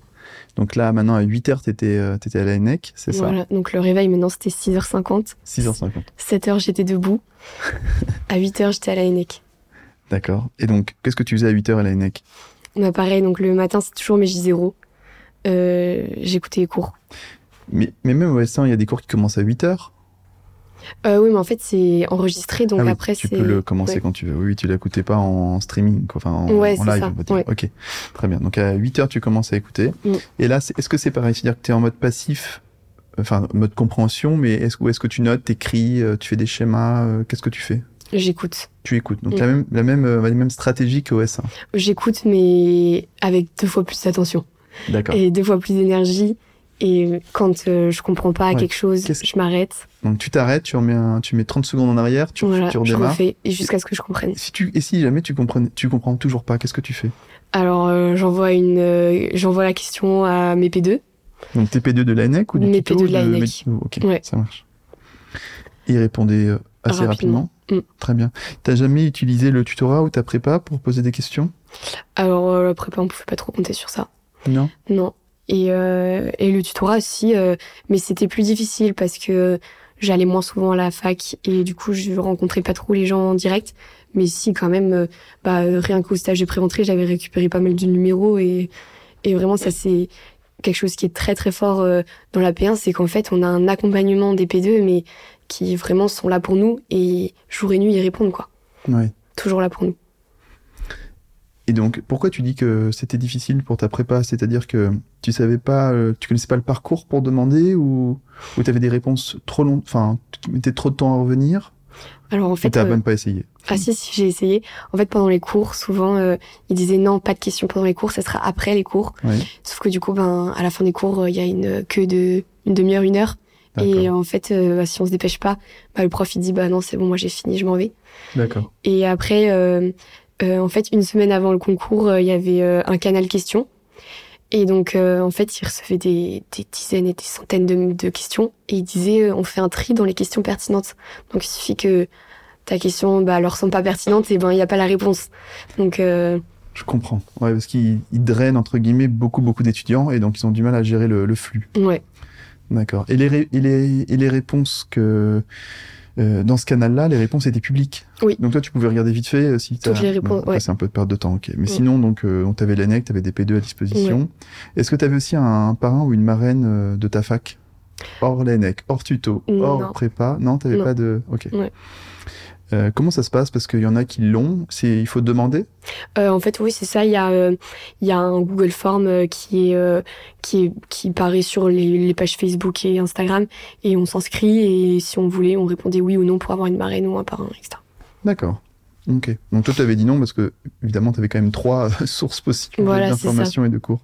Donc là, maintenant, à 8 h t'étais, euh, étais à la NEC, c'est ça Voilà, donc le réveil, maintenant, c'était 6h50. 6h50. 7h, j'étais debout. (laughs) à 8 h j'étais à la NEC. D'accord. Et donc, qu'est-ce que tu faisais à 8 h à la NEC bah, Pareil, donc le matin, c'est toujours mes J0. Euh, j'écoutais les cours. Mais, mais même au S1, il y a des cours qui commencent à 8 h euh, oui, mais en fait, c'est enregistré, donc ah après, tu peux le commencer quand tu veux. Oui, tu l'écoutais pas en streaming, enfin en, ouais, live. Ça. Ok, très bien. Donc à 8 heures, tu commences à écouter. Mm. Et là, est-ce que c'est pareil? C'est-à-dire que tu es en mode passif, enfin mode compréhension, mais est-ce est que tu notes, t'écris, euh, tu fais des schémas euh, Qu'est-ce que tu fais? J'écoute. Tu écoutes. Donc mm. la même, la même, euh, la même stratégie qu'au S1. J'écoute, mais avec deux fois plus d'attention. D'accord. Et deux fois plus d'énergie. Et quand euh, je comprends pas quelque chose, je m'arrête. Donc tu t'arrêtes, tu remets un, tu mets 30 secondes en arrière, tu, voilà, tu redémarres. Jusqu'à ce que je comprenne. Si tu, et si jamais tu comprends, tu comprends toujours pas, qu'est-ce que tu fais? Alors euh, j'envoie une, euh, j'envoie la question à mes P2. Donc tes P2 de l'ANEC ou du Mes P2 de l'ANEC. Ok, ça marche. Et ils répondaient assez rapidement. Mm. Très bien. T'as jamais utilisé le tutorat ou ta prépa pour poser des questions? Alors la prépa, on pouvait pas trop compter sur ça. Non? Non. Et, euh, et le tutorat aussi, euh, mais c'était plus difficile parce que j'allais moins souvent à la fac et du coup je rencontrais pas trop les gens en direct. Mais si quand même, euh, bah, rien qu'au stage de pré-entrée, j'avais récupéré pas mal de numéros et, et vraiment ça c'est quelque chose qui est très très fort euh, dans la P1, c'est qu'en fait on a un accompagnement des P2 mais qui vraiment sont là pour nous et jour et nuit ils répondent quoi. Toujours là pour nous. Et donc, pourquoi tu dis que c'était difficile pour ta prépa? C'est-à-dire que tu savais pas, euh, tu connaissais pas le parcours pour demander ou, ou tu avais des réponses trop longues, enfin, qui mettaient trop de temps à revenir? Alors en fait. Tu n'as euh, même pas essayé? Ah si, si, j'ai essayé. En fait, pendant les cours, souvent, euh, ils disaient non, pas de questions pendant les cours, ça sera après les cours. Sauf que du coup, ben, à la fin des cours, il y a une queue de une demi-heure, une heure. Et en fait, bah, si on se dépêche pas, bah, le prof il dit bah non, c'est bon, moi j'ai fini, je m'en vais. D'accord. Et après euh, en fait, une semaine avant le concours, euh, il y avait euh, un canal questions. Et donc, en fait, il recevait des, dizaines et des centaines de, questions. Et il disait, on fait un tri dans les questions pertinentes. Donc, il suffit que ta question bah, leur semble pas pertinente, et ben il n'y a pas la réponse. Donc... Je comprends. Ouais, parce qu'ils drainent, entre guillemets, beaucoup, beaucoup d'étudiants, et donc ils ont du mal à gérer le, flux. Ouais. D'accord. Et les, et, les, et les réponses que euh, dans ce canal-là, les réponses étaient publiques. Oui. Donc toi, tu pouvais regarder vite fait euh, si Toutes les réponses, ouais. C'est un peu de perte de temps, ok. Mais sinon, donc, euh, tu avais l'ANEC, tu avais des P2 à disposition. Est-ce que tu avais aussi un, parrain ou une marraine euh, de ta fac? Hors l'ANEC, hors tuto, hors prépa? Non, t'avais pas de... Ok. Euh, comment ça se passe? Parce qu'il y en a qui l'ont. Il faut demander? Euh, en fait, oui, c'est ça. Il y a euh, il y a un Google Form qui est qui est qui paraît sur les, les, pages Facebook et Instagram et on s'inscrit et si on voulait, on répondait oui ou non pour avoir une marraine ou un parrain, etc. D'accord. Ok. Donc toi, tu avais dit non parce que évidemment, tu avais quand même trois (laughs) sources possibles voilà, d'informations et de cours.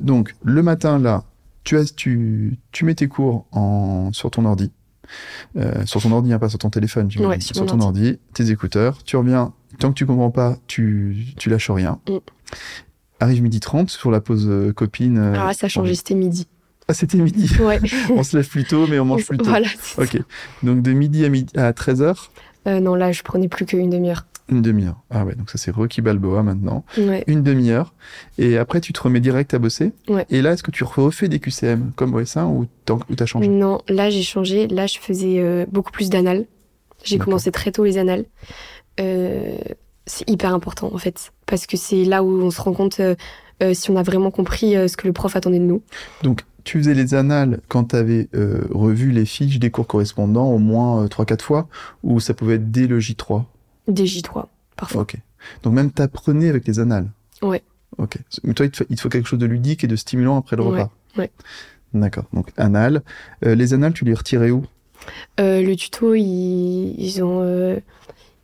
donc le matin là, tu as tu tu mets tes cours en sur ton ordi. Euh, sur ton ordi, hein, pas sur ton téléphone, sur, ton ordi, tes écouteurs, tu reviens, tant que tu comprends pas, tu, tu lâches rien. Mm. Arrive midi 30 sur la pause euh, copine. Euh, Alors ça a changé, c'était midi. Ah, c'était midi. (laughs) Ouais. (laughs) on se lève plus tôt, mais on mange plus tôt. Voilà. Ok. Donc de midi à, midi, à 13h Non, là, je prenais plus qu'une demi-heure. Une demi-heure. Ah ouais, donc ça c'est Rocky Balboa maintenant. Ouais. Une demi-heure. Et après, tu te remets direct à bosser. Ouais. Et là, est-ce que tu refais des QCM comme OS1 ou t'as changé? Non, là j'ai changé. Là, je faisais euh, beaucoup plus d'annales. J'ai commencé très tôt les annales. Euh, c'est hyper important en fait. Parce que c'est là où on se rend compte euh, si on a vraiment compris ce que le prof attendait de nous. Donc, tu faisais les annales quand tu avais revu les fiches des cours correspondants au moins 3-4 fois ou ça pouvait être dès le J3 des J3, parfois. Ok. Donc même t'apprenais avec les annales. Ouais. Ok. Mais toi, il te, faut, quelque chose de ludique et de stimulant après le repas. Ouais. D'accord. Donc annales. Euh, les annales, tu les retirais où? Euh, Le tuto, ils, ont. Euh,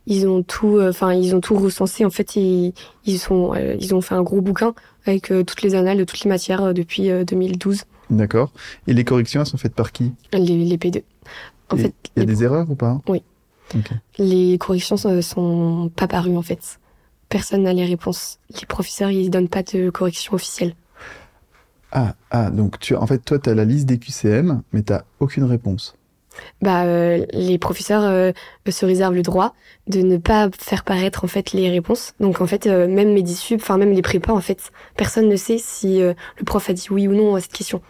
ils ont tout, enfin ils ont tout recensé. En fait, ils, ils, sont, ils ont fait un gros bouquin avec toutes les annales de toutes les matières depuis 2012. D'accord. Et les corrections, elles sont faites par qui? Les, les P2. En Et fait, Il y a des erreurs ou pas? Oui. Les corrections sont, sont pas parues en fait. Personne n'a les réponses. Les professeurs, ils donnent pas de corrections officielles. Ah, ah, donc tu, en fait, toi, tu as la liste des QCM, mais tu aucune réponse. Bah, euh, les professeurs euh, se réservent le droit de ne pas faire paraître en fait les réponses. Donc en fait, euh, même mes dissup, enfin même les prépas, en fait, personne ne sait si le prof a dit oui ou non à cette question.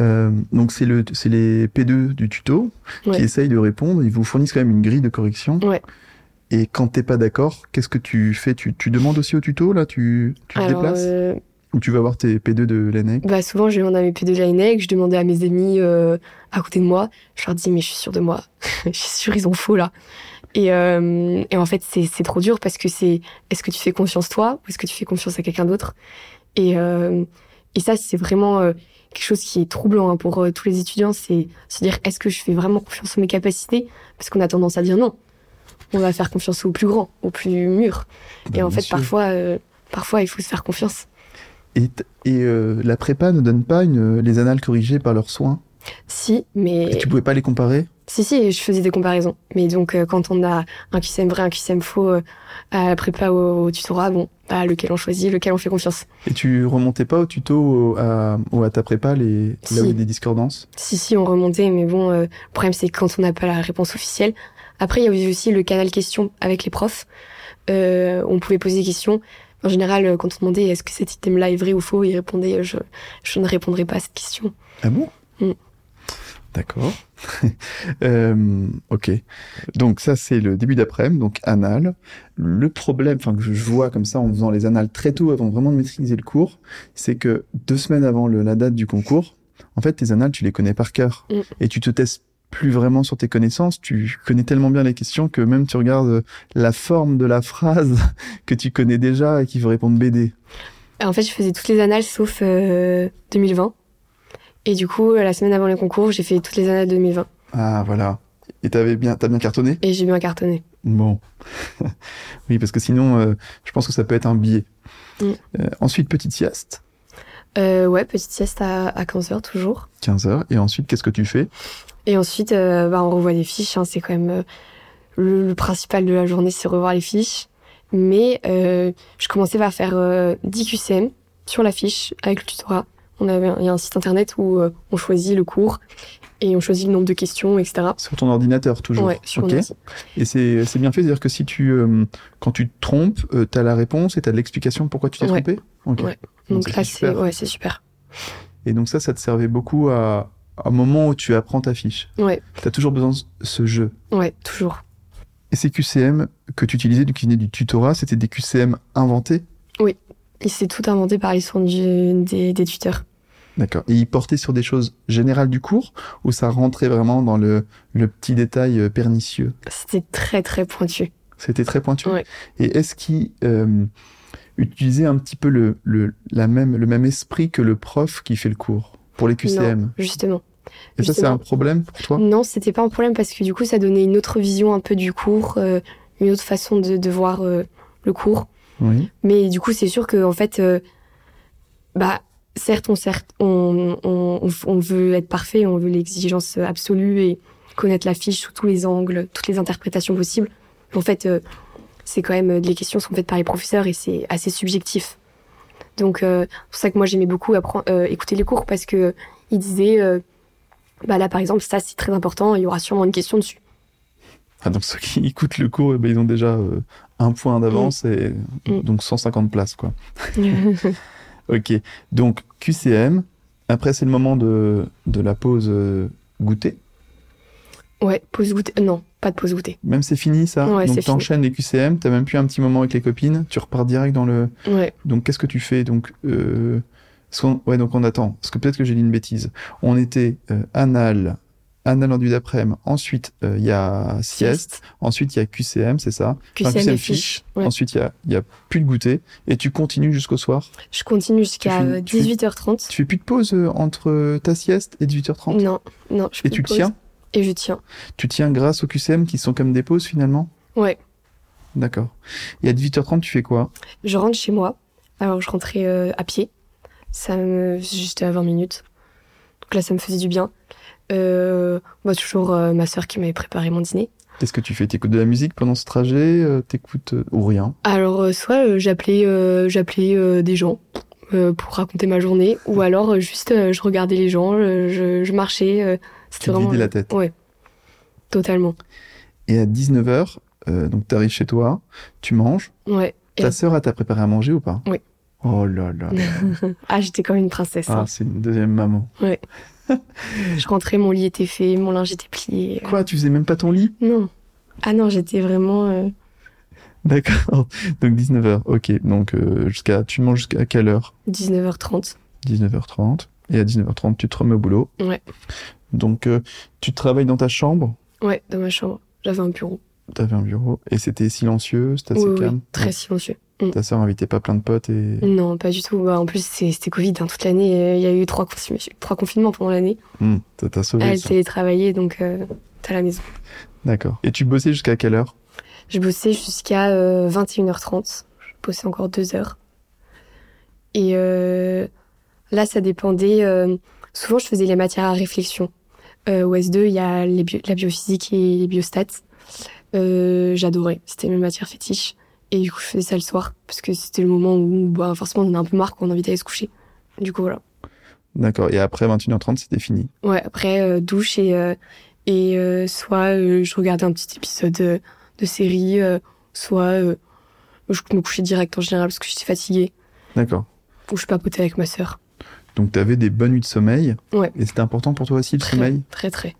Euh, donc c'est le, c'est les P2 du tuto Ouais. qui essayent de répondre. Ils vous fournissent quand même une grille de correction. Ouais. Et quand t'es pas d'accord, qu'est-ce que tu fais? Tu, tu demandes aussi au tuto là? Tu, tu te Alors, déplaces? euh, Ou tu vas voir tes P2 de l'année bah souvent je demande à mes P2 de l'ANEC, je demandais à mes amis euh, à côté de moi, je leur dis mais je suis sûre de moi, (laughs) je suis sûre ils ont faux là. Et, euh, et en fait c'est c'est trop dur parce que c'est est-ce que tu fais confiance toi ou est-ce que tu fais confiance à quelqu'un d'autre? Et, et ça c'est vraiment quelque chose qui est troublant hein, pour euh, tous les étudiants, c'est se dire est-ce que je fais vraiment confiance en mes capacités? Parce qu'on a tendance à dire non. On va faire confiance au plus grand, au plus mûr. Et en fait sûr. parfois euh, parfois il faut se faire confiance. Et, et euh, la prépa ne donne pas une, les annales corrigées par leurs soins? Si, mais Et tu pouvais pas les comparer? Si, si, je faisais des comparaisons. Mais donc, euh, quand on a un QCM vrai, un QCM faux euh, à la prépa au, au tutorat, bon, bah, lequel on choisit, lequel on fait confiance. Et tu remontais pas au tuto à, ou à ta prépa les, là où il y a des discordances? Si, si, on remontait, mais bon, euh, le problème, c'est quand on n'a pas la réponse officielle. Après, il y avait aussi le canal questions avec les profs. On pouvait poser des questions. En général, quand on demandait est-ce que cet item-là est vrai ou faux, ils répondaient je, je ne répondrai pas à cette question. Ah bon? D'accord. (laughs) Euh, ok. Donc ça c'est le début d'après-midi, donc anal. Le problème, enfin que je vois comme ça en faisant les annales très tôt avant vraiment de maîtriser le cours, c'est que deux semaines avant le- la date du concours, en fait tes annales tu les connais par cœur Mm. et tu te testes plus vraiment sur tes connaissances. Tu connais tellement bien les questions que même tu regardes la forme de la phrase (laughs) que tu connais déjà et qui veut répondre BD. En fait, je faisais toutes les annales sauf euh, 2020. Et du coup, la semaine avant le concours, j'ai fait toutes les annales 2020. Ah voilà. Et t'avais bien, t'as bien cartonné? Et j'ai bien cartonné. Bon. (laughs) oui, parce que sinon, euh, je pense que ça peut être un biais. Mm. Euh, ensuite, petite sieste, Euh, ouais, petite sieste à, à 15h toujours. 15 heures. Et ensuite, qu'est-ce que tu fais? Et ensuite, euh, bah, on revoit les fiches. hein, c'est quand même le, le principal de la journée, c'est revoir les fiches. Mais je commençais par faire euh, 10 QCM sur la fiche avec le tutorat. On avait un- il y a un site internet où euh, on choisit le cours et on choisit le nombre de questions, etc. Sur ton ordinateur, toujours Ouais, sur. Et c'est bien fait, c'est-à-dire que si tu, euh, quand tu te trompes, euh, t'as la réponse et t'as l'explication pourquoi tu t'es Ouais. trompé Ok. Ouais. Donc, là, c'est ouais, super. Et donc ça, ça te servait beaucoup à, à un moment où tu apprends ta fiche. Ouais, T'as toujours besoin de ce jeu. ouais, toujours. Et ces QCM que tu utilisais, du qui venaient du tutorat, c'était des QCM inventés? Et c'est tout inventé par du- des, des tuteurs. D'accord. Et il portait sur des choses générales du cours ou ça rentrait vraiment dans le, le petit détail euh, pernicieux? C'était très, très pointu. C'était très pointu? Ouais. Et est-ce qu'il euh, utilisait un petit peu le, le, la même, le même esprit que le prof qui fait le cours pour les QCM Non, justement. Et ça, c'est un problème pour toi? Non, c'était pas un problème parce que du coup, ça donnait une autre vision un peu du cours, euh, une autre façon de, de voir euh, le cours. Oui. Mais du coup, c'est sûr que en fait, euh, bah, certes, on, certes on, on, veut être parfait, on veut l'exigence absolue et connaître la fiche sous tous les angles, toutes les interprétations possibles. En fait, euh, c'est quand même les questions sont faites par les professeurs et c'est assez subjectif. Donc, euh, c'est pour ça que moi j'aimais beaucoup apprendre, écouter les cours parce que ils disaient, bah là par exemple, ça c'est très important, il y aura sûrement une question dessus. Ah, donc ceux qui (laughs) écoutent le cours, eh ben, ils ont déjà euh, un point d'avance et Mm. donc 150 places, quoi. (laughs) (laughs) Ok. Donc QCM. Après, c'est le moment de, de la pause euh, goûter. ouais, pause goûter. euh, Non, pas de pause goûter. Même c'est fini ça. Ouais, donc t'enchaînes les QCM, t'as même plus un petit moment avec les copines, tu repars direct dans le. Ouais. Donc qu'est-ce que tu fais? Donc euh... ouais donc on attend. Parce que peut-être que j'ai dit une bêtise. On était euh, anal, en début d'après-midi. Ensuite euh, il y a sieste. Ensuite il y a QCM, c'est ça? Enfin, QCM et fiche. Ouais. Ensuite il y a il y a plus de goûter et tu continues jusqu'au soir? Je continue jusqu'à Tu fais- euh, tu fais- 18h30. Tu fais plus de pause euh, entre ta sieste et 18h30 Non, non, je Et tu pause. tiens? Et je tiens. Tu tiens grâce aux QCM qui sont comme des pauses finalement? Ouais. D'accord. Et à 18h30 tu fais quoi? Je rentre chez moi. Alors, je rentrais euh, à pied. Ça me... J'étais à 20 minutes. Donc là, ça me faisait du bien. Bah, toujours euh, ma sœur qui m'avait préparé mon dîner. Qu'est-ce que tu fais? T'écoutes de la musique pendant ce trajet euh, T'écoutes ou rien? Alors, soit j'appelais j'appelais des gens pour raconter ma journée, ou alors juste je regardais les gens, je, je marchais. Tu C'était vraiment. vidais la tête. Ouais, totalement. Et à 19h, euh, donc t'arrives chez toi, tu manges. Ouais. Ta sœur, elle t'a préparé à manger ou pas? Oui. Oh là là. là. (laughs) ah, j'étais comme une princesse. Ah, hein. c'est une deuxième maman. (laughs) Je rentrais, mon lit était fait, mon linge était plié. Quoi, tu faisais même pas ton lit? Non. Ah non, j'étais vraiment. euh, D'accord. Donc 19h, ok. Donc euh, jusqu'à, tu manges jusqu'à quelle heure? 19h30. 19h30. Et à 19h30, tu te remets au boulot. Ouais. Donc euh, tu travailles dans ta chambre? Ouais, dans ma chambre. J'avais un bureau. T'avais un bureau et c'était silencieux, c'était assez Oui, oui, calme? très silencieux. Ta sœur invitait pas plein de potes et. Non, pas du tout. Bah, en plus, c'était Covid hein, toute l'année. euh, Il y a eu trois, confi- trois confinements pendant l'année. Hmm, ça t'a sauvé. Elle télétravaillait, donc euh, t'es à la maison. D'accord. Et tu bossais jusqu'à quelle heure? Je bossais jusqu'à euh, 21h30. Je bossais encore deux heures. Et euh, là, ça dépendait. euh, souvent, je faisais les matières à réflexion. Au S2, il y a les bio- la biophysique et les biostats. J'adorais. C'était mes matières fétiches. Et du coup, je faisais ça le soir. Parce que c'était le moment où, bah, forcément, on en a un peu marre, qu'on a envie d'aller se coucher. Du coup, voilà. D'accord. Et après 21h30, c'était fini. Ouais, après, euh, douche et, euh, et euh, soit je regardais un petit épisode de série, soit je me couchais direct en général parce que j'étais fatiguée. D'accord. Ou je papotais avec ma sœur. Donc t'avais des bonnes nuits de sommeil. Ouais. Et c'était important pour toi aussi le Très, sommeil? très, très.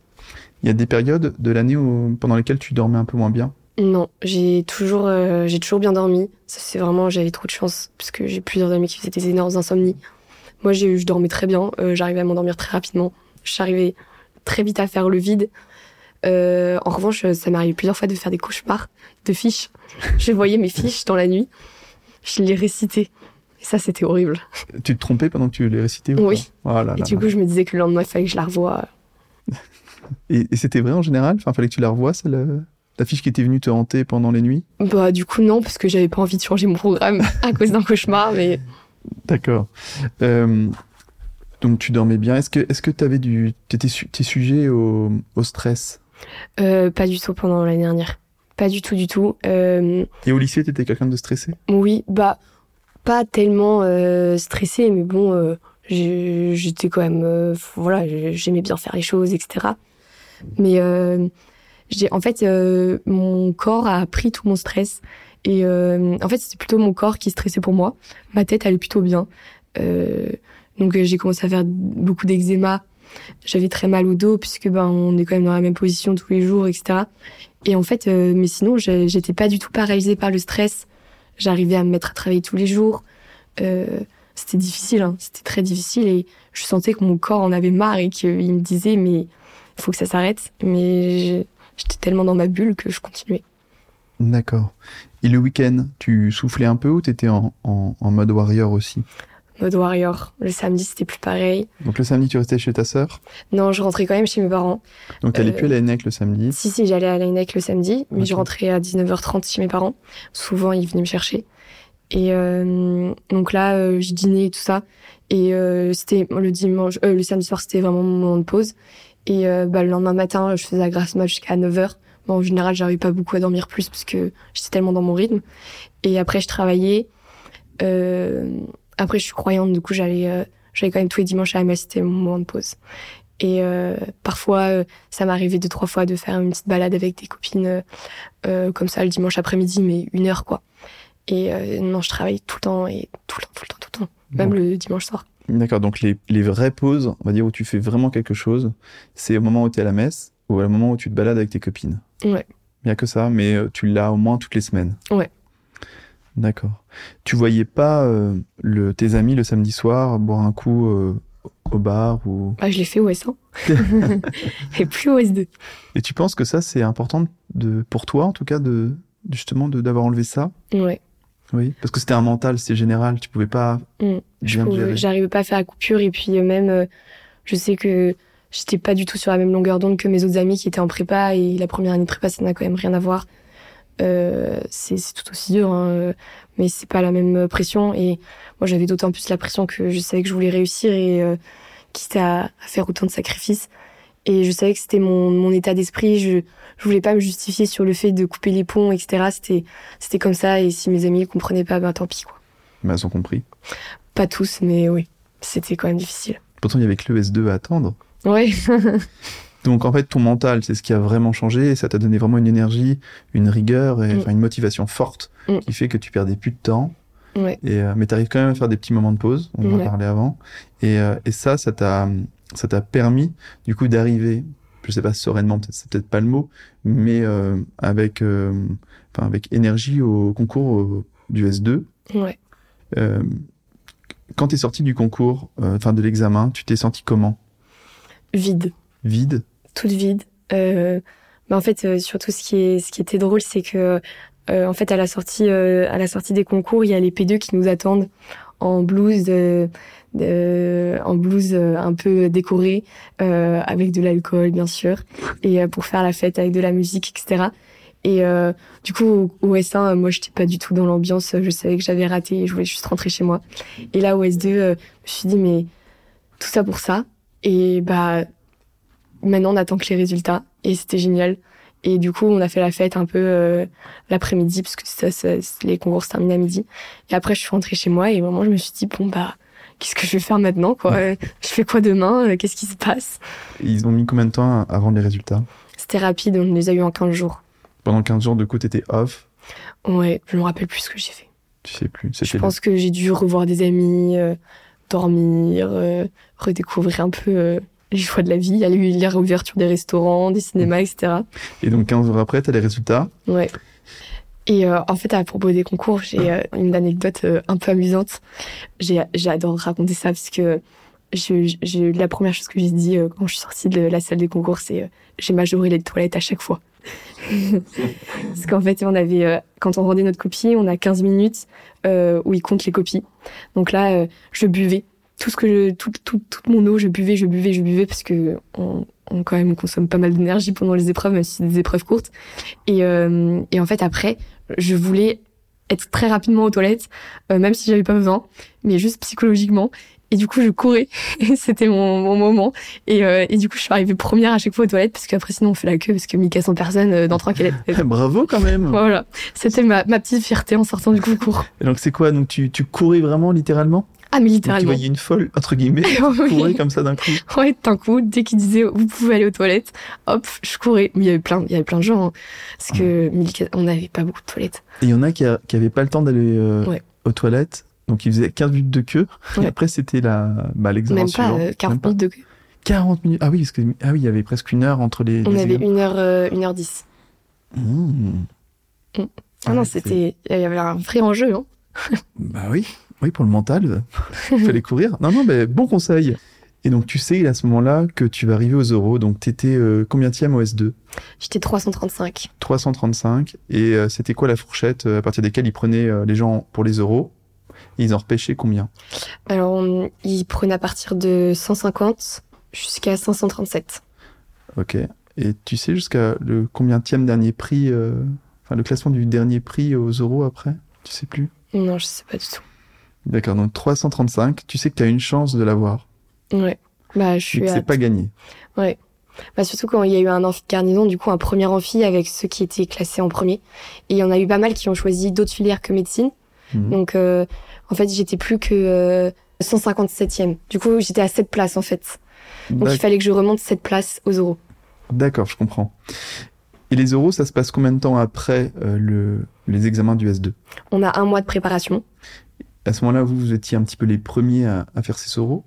Il y a des périodes de l'année pendant lesquelles tu dormais un peu moins bien? Non, j'ai toujours, euh, j'ai toujours bien dormi. Ça, c'est vraiment, j'avais trop de chance parce que j'ai plusieurs amis qui faisaient des énormes insomnies. Moi, j'ai, je dormais très bien. euh, j'arrivais à m'endormir très rapidement. J'arrivais très vite à faire le vide. Euh, en revanche, ça m'est arrivé plusieurs fois de faire des cauchemars de fiches. Je voyais mes fiches dans la nuit. Je les récitais. Et ça, c'était horrible. Tu te trompais pendant que tu les récitais ou Oui. Oh là Et du coup, je me disais que le lendemain, il fallait que je la revoie. (laughs) Et, et c'était vrai en général? Enfin, fallait que tu la revoies, celle, la fiche qui était venue te hanter pendant les nuits? Bah, du coup, non, parce que j'avais pas envie de changer mon programme à cause d'un cauchemar, mais D'accord. Euh, donc tu dormais bien. Est-ce que est-ce que t'avais du t'étais su, t'es sujet au, au stress? Euh, pas du tout pendant l'année dernière. Pas du tout, du tout. Euh, Et au lycée, t'étais quelqu'un de stressé? Oui, bah pas tellement stressée, mais bon, j'étais quand même, voilà, j'aimais bien faire les choses, etc. Mais j'ai, en fait, euh, mon corps a pris tout mon stress et euh, en fait, c'était plutôt mon corps qui stressait pour moi. Ma tête allait plutôt bien. Euh, donc j'ai commencé à faire beaucoup d'eczéma. J'avais très mal au dos puisque ben on est quand même dans la même position tous les jours, etc. Et en fait, mais sinon, j'étais pas du tout paralysée par le stress. J'arrivais à me mettre à travailler tous les jours. C'était difficile, hein. c'était très difficile et je sentais que mon corps en avait marre et qu'il me disait mais faut que ça s'arrête. Mais j'étais tellement dans ma bulle que je continuais. D'accord. Et le week-end, tu soufflais un peu ou t'étais en, en, en mode warrior aussi? Mode warrior. Le samedi, c'était plus pareil. Donc le samedi, tu restais chez ta sœur? Non, je rentrais quand même chez mes parents. Donc t'allais Euh, plus à la NEC le samedi? Si, si, j'allais à l'ANEC le samedi, mais Ok. je rentrais à 19h30 chez mes parents. Souvent, ils venaient me chercher. Et euh, donc là, euh, je dînais et tout ça. Et euh, c'était le dimanche, euh, le samedi soir, c'était vraiment mon moment de pause. Et euh, bah, le lendemain matin, je faisais la grasse mat jusqu'à 9h. Bon, en général, j'arrivais pas beaucoup à dormir plus parce que j'étais tellement dans mon rythme. Et après, je travaillais. Euh, après, je suis croyante, du coup, j'allais, euh, j'allais quand même tous les dimanches à la messe. C'était mon moment de pause. Et euh, parfois, euh, ça m'arrivait deux trois fois de faire une petite balade avec des copines euh, comme ça le dimanche après-midi, mais une heure quoi. Et euh, non, je travaille tout le temps et tout le temps, tout le temps, tout le temps, même Bon. le dimanche soir. D'accord. Donc les, les vraies pauses, on va dire où tu fais vraiment quelque chose, c'est au moment où tu es à la messe ou au moment où tu te balades avec tes copines? Ouais. Il a que ça, mais euh, tu l'as au moins toutes les semaines? Ouais. D'accord. Tu voyais pas euh, le, tes amis le samedi soir boire un coup euh, au bar ou? Bah, je l'ai fait au S1 (laughs) (laughs) et plus au S2. et tu penses que ça c'est important de pour toi en tout cas de justement de d'avoir enlevé ça? Ouais. Oui parce que c'était un mental c'était général tu pouvais pas Mm. Gérer. J'arrivais pas à faire la coupure et puis euh, même, euh, je sais que j'étais pas du tout sur la même longueur d'onde que mes autres amis qui étaient en prépa et la première année de prépa, ça n'a quand même rien à voir. Euh, c'est tout aussi dur, hein, euh, mais c'est pas la même pression et moi j'avais d'autant plus la pression que je savais que je voulais réussir et euh, quitte à, à faire autant de sacrifices. Et je savais que c'était mon, mon état d'esprit. Je, je voulais pas me justifier sur le fait de couper les ponts, etc. C'était, c'était comme ça. Et si mes amis ne comprenaient pas, ben tant pis, quoi. Mais elles ont compris. Pas tous, mais oui. C'était quand même difficile. Pourtant, il y avait que le S2 à attendre. Ouais. (laughs) (laughs) Donc en fait, ton mental, c'est ce qui a vraiment changé et ça t'a donné vraiment une énergie, une rigueur et Mm. une motivation forte Mm. qui fait que tu perdais plus de temps. ouais. Et, euh, mais tu arrives quand même à faire des petits moments de pause, on en a Ouais. parlé avant. Et, euh, et ça, ça t'a, ça t'a permis du coup d'arriver, je sais pas sereinement, peut-être c'est peut-être pas le mot, mais euh, avec, euh, enfin, avec énergie au concours euh, du S2. Ouais. Euh, quand t'es sorti du concours, enfin de l'examen, tu t'es senti comment? Vide. Vide? Toute vide. Mais en fait, surtout ce qui est ce qui était drôle, c'est que en fait à la sortie à la sortie des concours, il y a les P2 qui nous attendent en blouse de, de- en blouse euh, un peu décorée euh, avec de l'alcool bien sûr et euh, pour faire la fête avec de la musique etc. Et euh, du coup au, au S1, euh, moi j'étais pas du tout dans l'ambiance, je savais que j'avais raté et je voulais juste rentrer chez moi. Et là au S2, euh, je me suis dit mais tout ça pour ça. Et bah maintenant on attend que les résultats. Et c'était génial. Et du coup on a fait la fête un peu euh, l'après-midi parce que ça, ça- les concours se terminent à midi. Et après je suis rentrée chez moi et vraiment je me suis dit bon bah qu'est-ce que je vais faire maintenant quoi? Je fais quoi demain? Euh, qu'est-ce qui se passe? Ils ont mis combien de temps avant les résultats? C'était rapide on les a eu en 15 jours Pendant 15 jours, de coup, t'étais off? ouais je me rappelle plus ce que j'ai fait Tu sais plus. je pense que j'ai dû revoir des amis euh, dormir euh, redécouvrir un peu euh, les joies de la vie il y a eu la réouverture des restaurants des cinémas etc le- Et donc 15 jours après, t'as les résultats? Ouais. Et euh, en fait, à propos des concours, j'ai euh, une anecdote euh, un peu amusante. J'ai J'adore raconter ça parce que je, je- la première chose que j'ai dit euh, quand je suis sortie de la salle des concours, c'est euh, j'ai majoré les toilettes à chaque fois. (laughs) parce qu'en fait, on avait, euh, quand on rendait notre copie, on a 15 minutes euh, où ils comptent les copies. Donc là, euh, je buvais. Tout ce que je, tout, tout, toute mon eau, je buvais, je buvais, je buvais parce que on, on quand même consomme pas mal d'énergie pendant les épreuves, même si c'est des épreuves courtes. Et, euh, et en fait, après, je voulais être très rapidement aux toilettes, euh, même si j'avais pas besoin, mais juste psychologiquement. Et du coup, je courais. (laughs) C'était mon, mon moment. Et, euh, et du coup, je suis arrivée première à chaque fois aux toilettes, parce qu'après, sinon, on fait la queue, parce que 1400 personnes euh, dans trois toilettes. (laughs) Bravo quand même. Voilà. C'était ma, ma petite fierté en sortant du concours. Et donc c'est quoi? Donc tu, tu courais vraiment littéralement? Ah, mais Donc, littéralement. voyais une folle, entre guillemets, (laughs) Oui. courir comme ça d'un coup. (laughs) Ouais, d'un coup, dès qu'il disait vous pouvez aller aux toilettes, hop, je courais. Mais il y avait plein, il y avait plein de gens, hein, parce que 1400 on n'avait pas beaucoup de toilettes. Et il y en a qui, a- qui avaient pas le temps d'aller euh, Ouais. aux toilettes. Donc ils faisaient 15 minutes de queue. Et après c'était la, bah, l'examen Même pas euh, 40 Même pas. minutes de queue. 40 minutes. Ah oui, parce que, ah oui, il y avait presque une heure entre les. On les avait une heure, euh, une heure dix. Mmh. Mm. Ah Ouais, non, c'était, il y avait un vrai enjeu, hein. Bah oui, oui pour le mental, il (laughs) fallait courir. Non, non, mais bon conseil. Et donc tu sais à ce moment-là que tu vas arriver aux euros. Donc t'étais euh, combien au S2 J'étais 335. 335. Et euh, c'était quoi la fourchette euh, à partir desquelles ils prenaient euh, les gens pour les euros? Et ils en repêchaient combien? Alors, on- ils prenaient à partir de 150 jusqu'à 537. Ok. Et tu sais jusqu'à le combienième dernier prix, euh, enfin le classement du dernier prix aux euros après? Tu sais plus? Non, je sais pas du tout. D'accord, donc 335, tu sais que tu as une chance de l'avoir. Ouais. Bah, je suis à... c'est pas gagné. Bah, surtout quand il y a eu un amphi de garnison, du coup, un premier amphi avec ceux qui étaient classés en premier. Et il y en a eu pas mal qui ont choisi d'autres filières que médecine. Mhm. Donc, euh, en fait, j'étais plus que euh, 157e. Du coup, j'étais à 7 places, en fait. Donc, il fallait que je remonte 7 places aux euros. D'accord, je comprends. Et les euros, ça se passe combien de temps après euh, le, les examens du S2 On a un mois de préparation. À ce moment-là, vous, vous étiez un petit peu les premiers à, à faire ces euros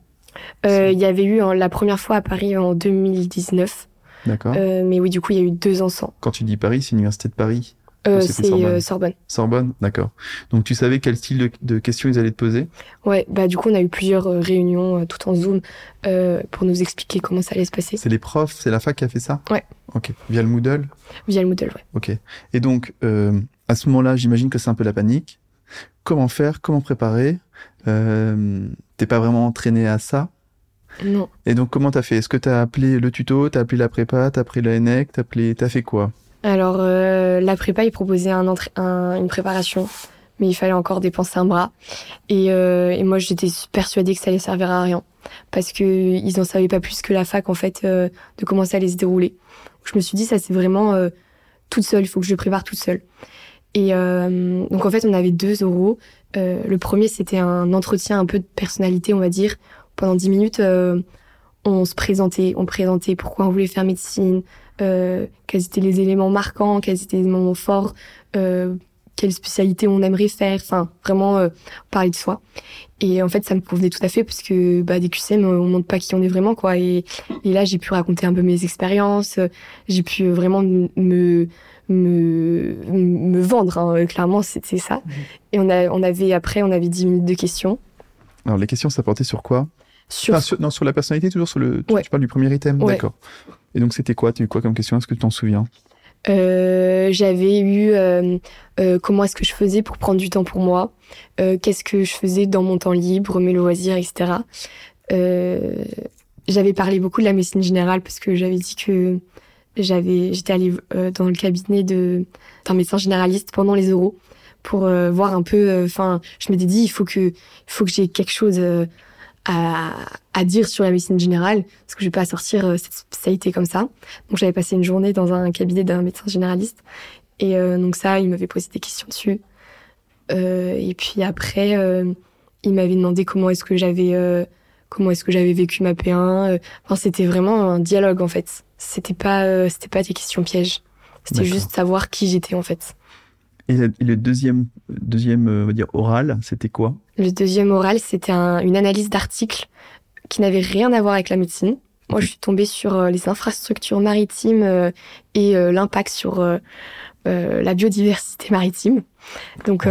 Euh, Il y avait eu hein, la première fois à Paris en 2019. D'accord. Euh, mais oui, du coup, il y a eu deux ans sans. Quand tu dis Paris, c'est l'Université de Paris Euh, c'est Sorbonne Sorbonne. Sorbonne D'accord. Donc tu savais quel style de, de questions ils allaient te poser Ouais, bah du coup, on a eu plusieurs euh, réunions euh, tout en Zoom pour nous expliquer comment ça allait se passer C'est les profs, c'est la fac qui a fait ça Ouais. Ok. Via le Moodle via le Moodle. Ouais. Ok. Et donc, à ce moment-là, j'imagine que c'est un peu la panique. Comment faire Comment préparer euh, T'es pas vraiment entraîné à ça? Non. Et donc, comment t'as fait? Est-ce que t'as appelé le tuto T'as appelé la prépa T'as appelé la ENEC T'as appelé... T'as fait quoi? Alors, euh, la prépa, il proposait un entra- un- une préparation mais il fallait encore dépenser un bras. Et, euh, et moi, j'étais persuadée que ça allait servir à rien parce que ils en savaient pas plus que la fac en fait euh, de comment ça allait se dérouler. Je me suis dit ça c'est vraiment toute seule, il faut que je prépare toute seule. Et euh, donc en fait on avait deux euros. Euh, le premier c'était un entretien un peu de personnalité on va dire. Pendant dix minutes on se présentait, on présentait pourquoi on voulait faire médecine, quels étaient les éléments marquants, quels étaient les moments forts, quelle spécialité on aimerait faire, enfin vraiment euh, parler de soi. Et en fait, ça me convenait tout à fait parce que bah, des QCM, on montre pas qui on est vraiment quoi. Et, et là, j'ai pu raconter un peu mes expériences, j'ai pu vraiment me me me vendre. Hein. Clairement, c'était ça. Mmh. Et on a on avait après, on avait 10 minutes de questions. Alors les questions, ça portait sur quoi? Sur... non, sur la personnalité, toujours sur le. Tu parles du premier item, d'accord. Et donc c'était quoi? Tu as eu quoi comme question? Est-ce que tu t'en souviens? Euh, j'avais eu euh, euh, comment est-ce que je faisais pour prendre du temps pour moi, euh, qu'est-ce que je faisais dans mon temps libre, mes loisirs, etc. Euh, j'avais parlé beaucoup de la médecine générale parce que j'avais dit que j'avais, j'étais allée dans le cabinet de d'un médecin généraliste pendant les euros pour voir un peu. Enfin, je m'étais dit il faut que il faut que j'ai quelque chose à, à, dire sur la médecine générale, parce que je vais pas sortir euh, cette spécialité comme ça. Donc j'avais passé une journée dans un cabinet d'un médecin généraliste, et euh, donc ça, il m'avait posé des questions dessus. Euh, et puis après, euh, il m'avait demandé comment est-ce que j'avais comment est-ce que j'avais vécu ma P1. Enfin, c'était vraiment un dialogue en fait. C'était pas c'était pas des questions pièges. C'était juste savoir qui j'étais en fait. Et le, deuxième, deuxième on va dire, oral, c'était quoi? Le deuxième oral, c'était un, une analyse d'articles qui n'avait rien à voir avec la médecine. Moi, je suis tombée sur euh, les infrastructures maritimes euh, et euh, l'impact sur la biodiversité maritime. Donc,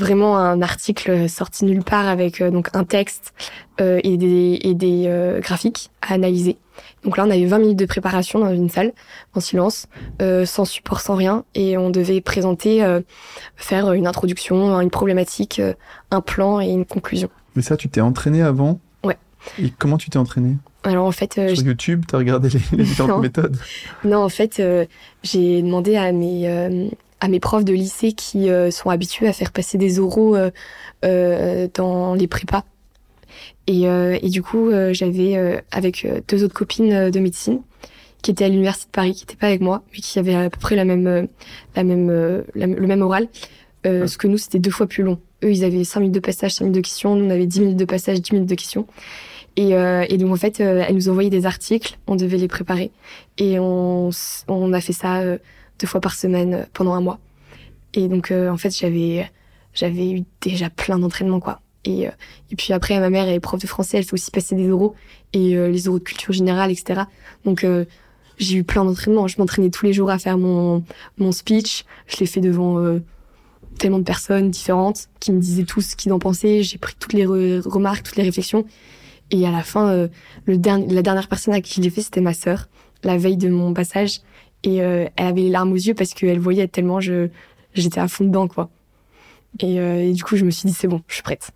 vraiment un article sorti nulle part avec donc un texte et des, et des graphiques à analyser. Donc là, on avait 20 minutes de préparation dans une salle, en silence, euh, sans support, sans rien, et on devait présenter, euh, faire une introduction, une problématique, euh, un plan et une conclusion. Mais ça, tu t'es entraîné avant? Ouais. Et comment tu t'es entraîné alors en fait, sur YouTube, t'as regardé les, les différentes méthodes? Non, en fait, j'ai demandé à mes à mes profs de lycée qui sont habitués à faire passer des oraux dans les prépas et, euh, et du coup, euh, j'avais euh, avec deux autres copines de médecine qui étaient à l'université de Paris, qui n'étaient pas avec moi, mais qui avaient à peu près la même, la même, le même oral. Euh, Ce que nous, c'était deux fois plus long. Eux, ils avaient 5 minutes de passage, 5 minutes de questions. Nous, on avait 10 minutes de passage, 10 minutes de questions. Et, euh, et donc, en fait, euh, elles nous envoyaient des articles. On devait les préparer. Et on, on a fait ça deux fois par semaine pendant un mois. Et donc, en fait, j'avais, j'avais eu déjà plein d'entraînements, quoi. Et, euh, et puis après, ma mère est prof de français, elle fait aussi passer des euros et euh, les euros de culture générale, etc. Donc euh, j'ai eu plein d'entraînements. Je m'entraînais tous les jours à faire mon, mon speech. Je l'ai fait devant tellement de personnes différentes qui me disaient tous ce qu'ils en pensaient. J'ai pris toutes les remarques, toutes les réflexions. Et à la fin, le dernier, la dernière personne à qui je l'ai fait, c'était ma sœur, la veille de mon passage. Et elle avait les larmes aux yeux parce qu'elle voyait tellement je j'étais à fond dedans, quoi. Et, et du coup, je me suis dit, c'est bon, je suis prête.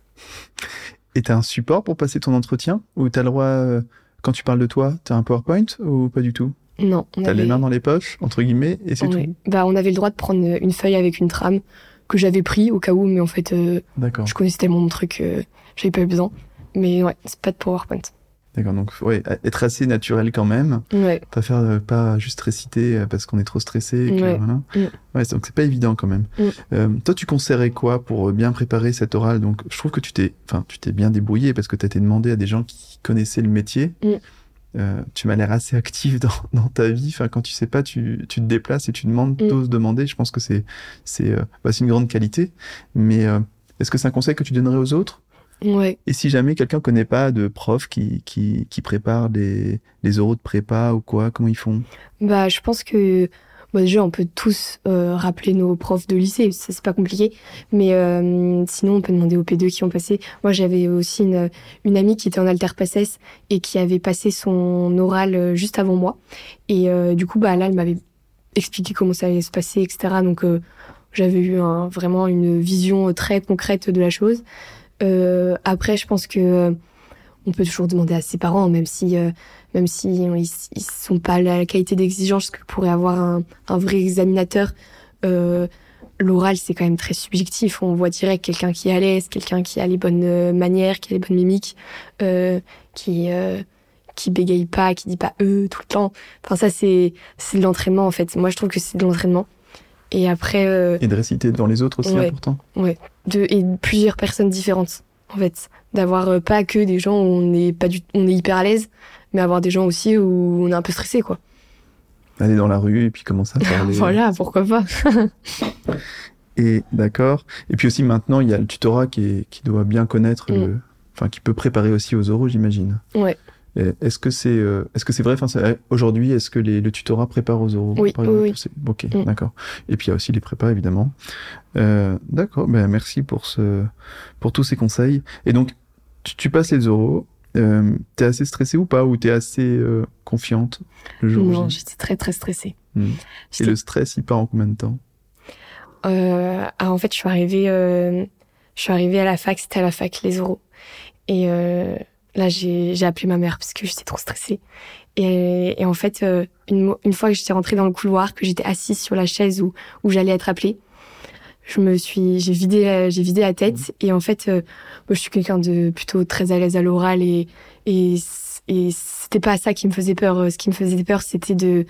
Et t'as un support pour passer ton entretien? Ou t'as le droit, euh, quand tu parles de toi, t'as un PowerPoint ou pas du tout? Non. T'as les mains dans les poches, entre guillemets, et c'est tout? Bah, on avait le droit de prendre une feuille avec une trame que j'avais pris au cas où, mais en fait, euh, je connaissais tellement mon truc, euh, j'avais pas eu besoin. Mais ouais, c'est pas de PowerPoint. D'accord, donc ouais, être assez naturel quand même. Ouais. Pas faire euh, pas juste réciter euh, parce qu'on est trop stressé. ouais. Voilà. Mm. ouais. donc c'est pas évident quand même. Mm. Euh, toi, tu conseillerais quoi pour bien préparer cet oral Donc, je trouve que tu t'es, enfin, tu t'es bien débrouillé parce que tu as été demandé à des gens qui connaissaient le métier. Mm. Euh, tu m'as l'air assez active dans, (laughs) dans, ta vie. Enfin, quand tu sais pas, tu, tu te déplaces et tu demandes, t'oses demander. Je pense que c'est c'est euh, bah, c'est une grande qualité. Mais est-ce que c'est un conseil que tu donnerais aux autres? Ouais. Et si jamais quelqu'un connaît pas de prof qui, qui, qui prépare des, des euros de prépa ou quoi, comment ils font? Bah, je pense que bah déjà on peut tous euh, rappeler nos profs de lycée, ça c'est pas compliqué. Mais euh, sinon on peut demander aux P2 qui ont passé. Moi j'avais aussi une, une amie qui était en alter passes et qui avait passé son oral euh, juste avant moi. Et euh, du coup bah là elle m'avait expliqué comment ça allait se passer, etc. Donc euh, j'avais eu un, vraiment une vision très concrète de la chose. Euh, après, je pense que euh, on peut toujours demander à ses parents, même si euh, même si ils, sont pas la qualité d'exigence que pourrait avoir un, un vrai examinateur. Euh, l'oral, c'est quand même très subjectif. On voit direct quelqu'un qui est à l'aise, quelqu'un qui a les bonnes euh, manières, qui a les bonnes mimiques, euh, qui qui bégaye pas, qui dit pas eux tout le temps. Enfin, ça, c'est c'est de l'entraînement en fait. Moi, je trouve que c'est de l'entraînement. Et après. Euh, et de réciter devant les autres aussi ouais. important. Ouais. De et plusieurs personnes différentes en fait. D'avoir euh, pas que des gens où on est pas du on est hyper à l'aise, mais avoir des gens aussi où on est un peu stressé quoi aller dans la rue et puis commencer à (laughs) parler. voilà, pourquoi pas. (laughs) et d'accord. Et puis aussi maintenant, il y a le tutorat qui, est, qui doit bien connaître, mm. le, enfin qui peut préparer aussi aux oraux, j'imagine. Ouais. Est-ce que c'est euh, est-ce que c'est vrai? Enfin aujourd'hui est-ce que les, le tutorat prépare aux oraux? Oui, par oui, oui. Ok, mm. d'accord. Et puis il y a aussi les prépas évidemment. Euh, d'accord, ben merci pour ce pour tous ces conseils. Et donc tu, tu passes les euh, t'es assez stressée ou pas? Ou t'es assez euh, confiante le jour Non, j'étais très très stressée. Hmm. Et le stress, il part en combien de temps? Euh, ah, En fait, je suis arrivée, euh, je suis arrivée à la fac, c'était à la fac les oraux. Et euh, là, j'ai appelé ma mère parce que j'étais trop stressée. Et, et en fait, euh, une, une fois que j'étais rentrée dans le couloir, que j'étais assise sur la chaise où, où j'allais être appelée, je me suis j'ai vidé j'ai vidé la tête mmh. et en fait euh, moi je suis quelqu'un de plutôt très à l'aise à l'oral et et et c'était pas ça qui me faisait peur ce qui me faisait peur c'était de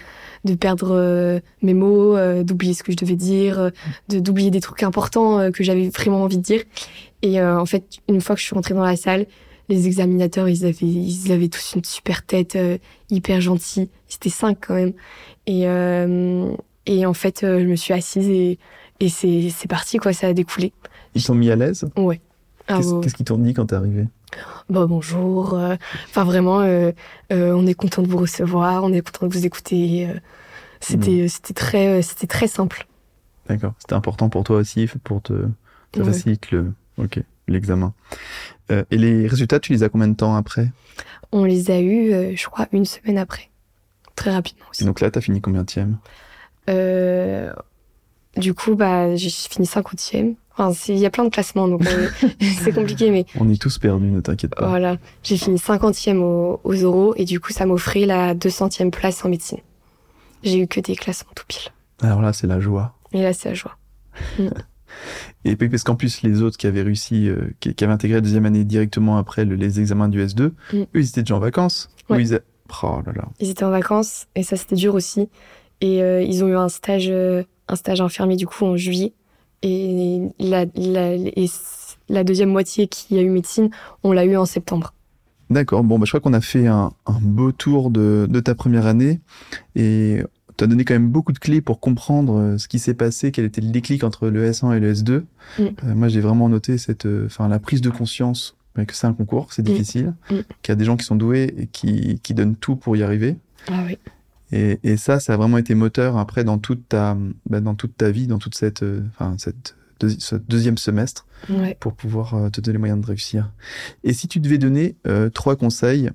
de perdre euh, mes mots euh, d'oublier ce que je devais dire de d'oublier des trucs importants que j'avais vraiment envie de dire et en fait une fois que je suis rentrée dans la salle les examinateurs ils avaient ils avaient tous une super tête hyper gentils c'était cinq quand même et et en fait je me suis assise et et c'est, c'est parti, quoi, ça a découlé. Ils sont mis à l'aise? Ouais. Ah, qu'est-ce, qu'est-ce qu'ils t'ont dit quand t'es arrivé? Bah bonjour. Euh, enfin vraiment, euh, euh, on est content de vous recevoir, on est content de vous écouter. Euh, c'était, mmh. c'était très, c'était très simple. D'accord. C'était important pour toi aussi, pour te, te ouais. faciliter le, ok, l'examen. et les résultats, tu les as combien de temps après? On les a eus, je crois, une semaine après. Très rapidement aussi. Et donc là, t'as fini combien de euh, du coup, bah, j'ai fini cinquantième. Enfin, il y a plein de classements, donc euh, (laughs) c'est compliqué, mais... On est tous perdus, ne t'inquiète pas. Voilà. J'ai fini cinquantième aux, aux oraux, et du coup, ça m'offrait la 200e place en médecine. J'ai eu que des classements tout pile. Alors là, c'est la joie. Et là, c'est la joie. (laughs) Mm. Et puis, parce qu'en plus, les autres qui avaient réussi, euh, qui, qui, avaient intégré la deuxième année directement après le, les examens du S2, mm. eux, ils étaient déjà en vacances. Ouais. Ils, a... oh là là. ils étaient en vacances, et ça, c'était dur aussi. Et euh, ils ont eu un stage... Euh, un stage infirmier du coup en juillet. Et la, la, et la deuxième moitié qui a eu médecine, on l'a eu en septembre. D'accord, bon, bah, je crois qu'on a fait un, un beau tour de, de, ta première année et tu as donné quand même beaucoup de clés pour comprendre euh, ce qui s'est passé, quel était le déclic entre le S1 et le S2. Mm. Euh, moi, j'ai vraiment noté cette, euh, enfin, la prise de conscience que c'est un concours, c'est difficile, mm. mm. qu'il y a des gens qui sont doués et qui, qui donnent tout pour y arriver. Ah oui. Et, et, ça, ça a vraiment été moteur après dans toute ta, bah, dans toute ta vie, dans toute cette, enfin, cette deuxi ce deuxième semestre, ouais. pour pouvoir te donner les moyens de réussir. Et si tu devais donner euh, trois conseils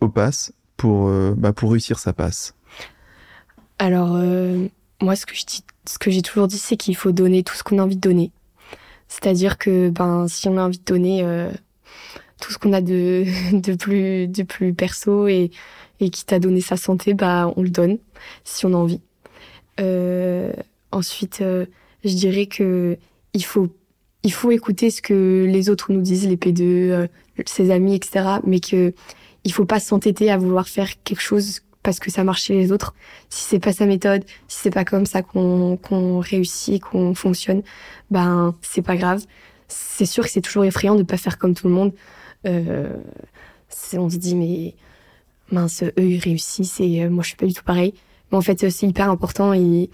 au pass pour, euh, bah, pour réussir sa passe? Alors, euh, moi, ce que je dis, ce que j'ai toujours dit, c'est qu'il faut donner tout ce qu'on a envie de donner. C'est-à-dire que, ben, si on a envie de donner tout ce qu'on a de, (laughs) de plus, de plus perso et et qui t'a donné sa santé, bah on le donne si on a envie. Euh, ensuite, euh, je dirais que il faut il faut écouter ce que les autres nous disent, les P2, euh, ses amis, etc. Mais que il faut pas s'entêter à vouloir faire quelque chose parce que ça marche chez les autres. Si c'est pas sa méthode, si c'est pas comme ça qu'on qu'on réussit, qu'on fonctionne, ben c'est pas grave. C'est sûr que c'est toujours effrayant de pas faire comme tout le monde. Euh, on se dit mais mince, eux ils réussissent et euh, moi je suis pas du tout pareil. Mais en fait, c'est hyper important et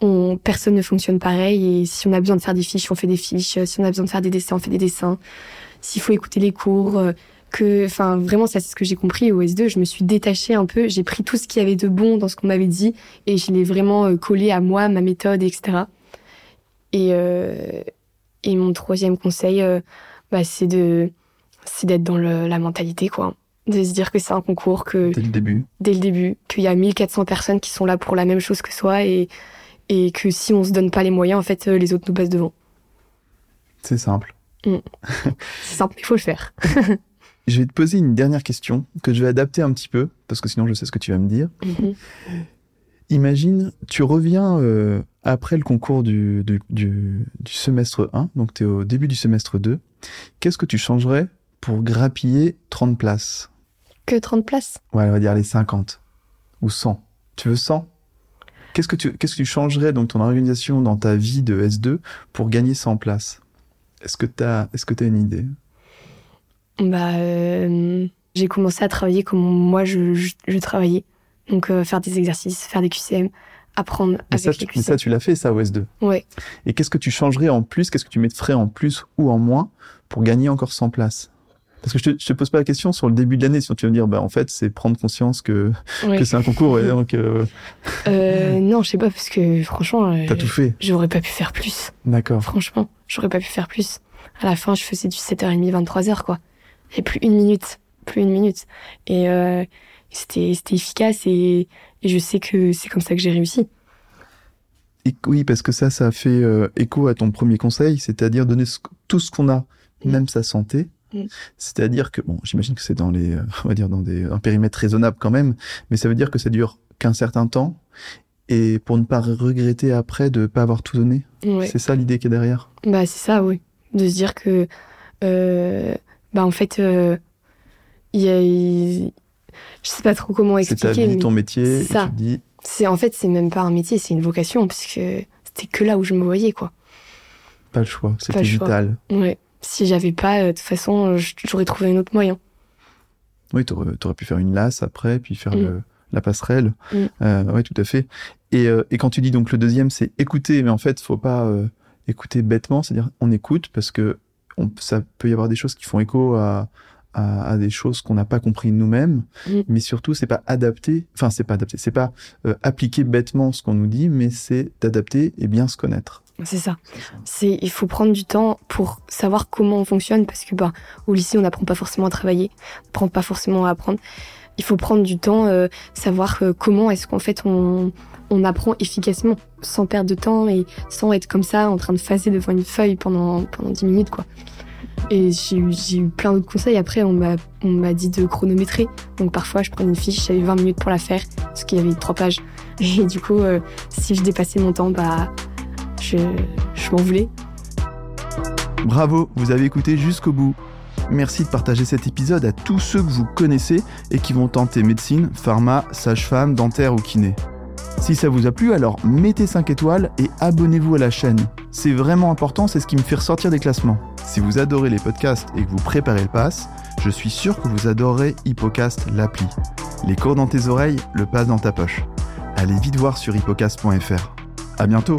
on, personne ne fonctionne pareil. Et si on a besoin de faire des fiches, on fait des fiches. Si on a besoin de faire des dessins, on fait des dessins. S'il faut écouter les cours, euh, que, enfin, vraiment, ça c'est ce que j'ai compris au S2. Je me suis détachée un peu. J'ai pris tout ce qu'il y avait de bon dans ce qu'on m'avait dit et je l'ai vraiment euh, collé à moi, ma méthode, etc. Et, euh, et mon troisième conseil, euh, bah, c'est de, c'est d'être dans le, la mentalité, quoi de se dire que c'est un concours, que dès le début, dès le début, qu'il y a 1400 personnes qui sont là pour la même chose que soi et et que si on se donne pas les moyens, en fait, les autres nous passent devant. C'est simple. Mmh. (laughs) c'est simple, il faut le faire. (laughs) je vais te poser une dernière question que je vais adapter un petit peu parce que sinon je sais ce que tu vas me dire. Mmh. Imagine, tu reviens euh, après le concours du, du, du, du semestre 1, donc tu es au début du semestre 2. Qu'est-ce que tu changerais pour grappiller 30 places? Que 30 places Ouais, on va dire les 50 ou 100. Tu veux 100 Qu'est-ce que tu qu'est-ce que tu changerais dans ton organisation, dans ta vie de S2 pour gagner 100 places? Est-ce que tu as est-ce que tu as une idée? Bah, euh, j'ai commencé à travailler comme moi je, je, je travaillais. Donc euh, faire des exercices, faire des QCM, apprendre mais avec ça, les mais ça, tu l'as fait, ça, au S2. Ouais. Et qu'est-ce que tu changerais en plus Qu'est-ce que tu mettrais en plus ou en moins pour gagner encore 100 places? Parce que je te, je te pose pas la question sur le début de l'année, si tu veux me dire, bah, en fait, c'est prendre conscience que, que c'est un concours et donc euh, Euh, non, je sais pas parce que franchement, euh, t'as tout fait. j'aurais pas pu faire plus. D'accord. Franchement, j'aurais pas pu faire plus. À la fin, je faisais du 7h30, 23h, quoi. Et plus une minute. Plus une minute. Et euh, c'était c'était efficace et, et je sais que c'est comme ça que j'ai réussi. Et oui, parce que ça, ça a fait euh, écho à ton premier conseil, c'est-à-dire donner ce- tout ce qu'on a, Mm. même sa santé. Mm. C'est-à-dire que, bon, j'imagine que c'est dans les, euh, on va dire dans des, un périmètre raisonnable quand même, mais ça veut dire que ça dure qu'un certain temps, et pour ne pas regretter après de pas avoir tout donné. Ouais. C'est ça l'idée qui est derrière. Bah c'est ça, oui. De se dire que, euh, bah en fait, euh, il y a, il- je sais pas trop comment C'est ta expliquer. vie, ton métier, et ça. tu dis, C'est en fait, c'est même pas un métier, c'est une vocation puisque c'était que là où je me voyais, quoi. pas le choix, c'était vital. Ouais. Si j'avais pas, euh, de toute façon, j'aurais trouvé un autre moyen. Oui, t'aurais aurais pu faire une lasse après, puis faire Mm. le- la passerelle. Mm. Euh, oui, tout à fait. Et, euh, et quand tu dis donc le deuxième, c'est écouter, mais en fait, faut pas euh, écouter bêtement, c'est-à-dire on écoute parce que on, ça peut y avoir des choses qui font écho à, à, à des choses qu'on n'a pas compris nous-mêmes, Mm. mais surtout c'est pas adapter, enfin c'est pas adapter, c'est pas euh, appliquer bêtement ce qu'on nous dit, mais c'est d'adapter et bien se connaître. C'est ça. C'est, il faut prendre du temps pour savoir comment on fonctionne parce que, bah, au lycée, on n'apprend pas forcément à travailler, on n'apprend pas forcément à apprendre. Il faut prendre du temps, euh, savoir euh, comment est-ce qu'en fait on, on apprend efficacement, sans perdre de temps et sans être comme ça en train de phaser devant une feuille pendant, pendant 10 minutes, quoi. Et j'ai eu, plein d'autres conseils. Après, on m'a, on m'a dit de chronométrer. Donc parfois, je prenais une fiche, j'avais 20 minutes pour la faire, parce qu'il y avait trois pages. Et du coup, euh, si je dépassais mon temps, bah, je, je m'en voulais. Bravo, vous avez écouté jusqu'au bout. Merci de partager cet épisode à tous ceux que vous connaissez et qui vont tenter médecine, pharma, sage-femme, dentaire ou kiné. Si ça vous a plu, alors mettez 5 étoiles et abonnez-vous à la chaîne. C'est vraiment important, c'est ce qui me fait ressortir des classements. Si vous adorez les podcasts et que vous préparez le pass, je suis sûr que vous adorerez Hippocast l'appli. Les cours dans tes oreilles, le pass dans ta poche. Allez vite voir sur hippocast.fr. À bientôt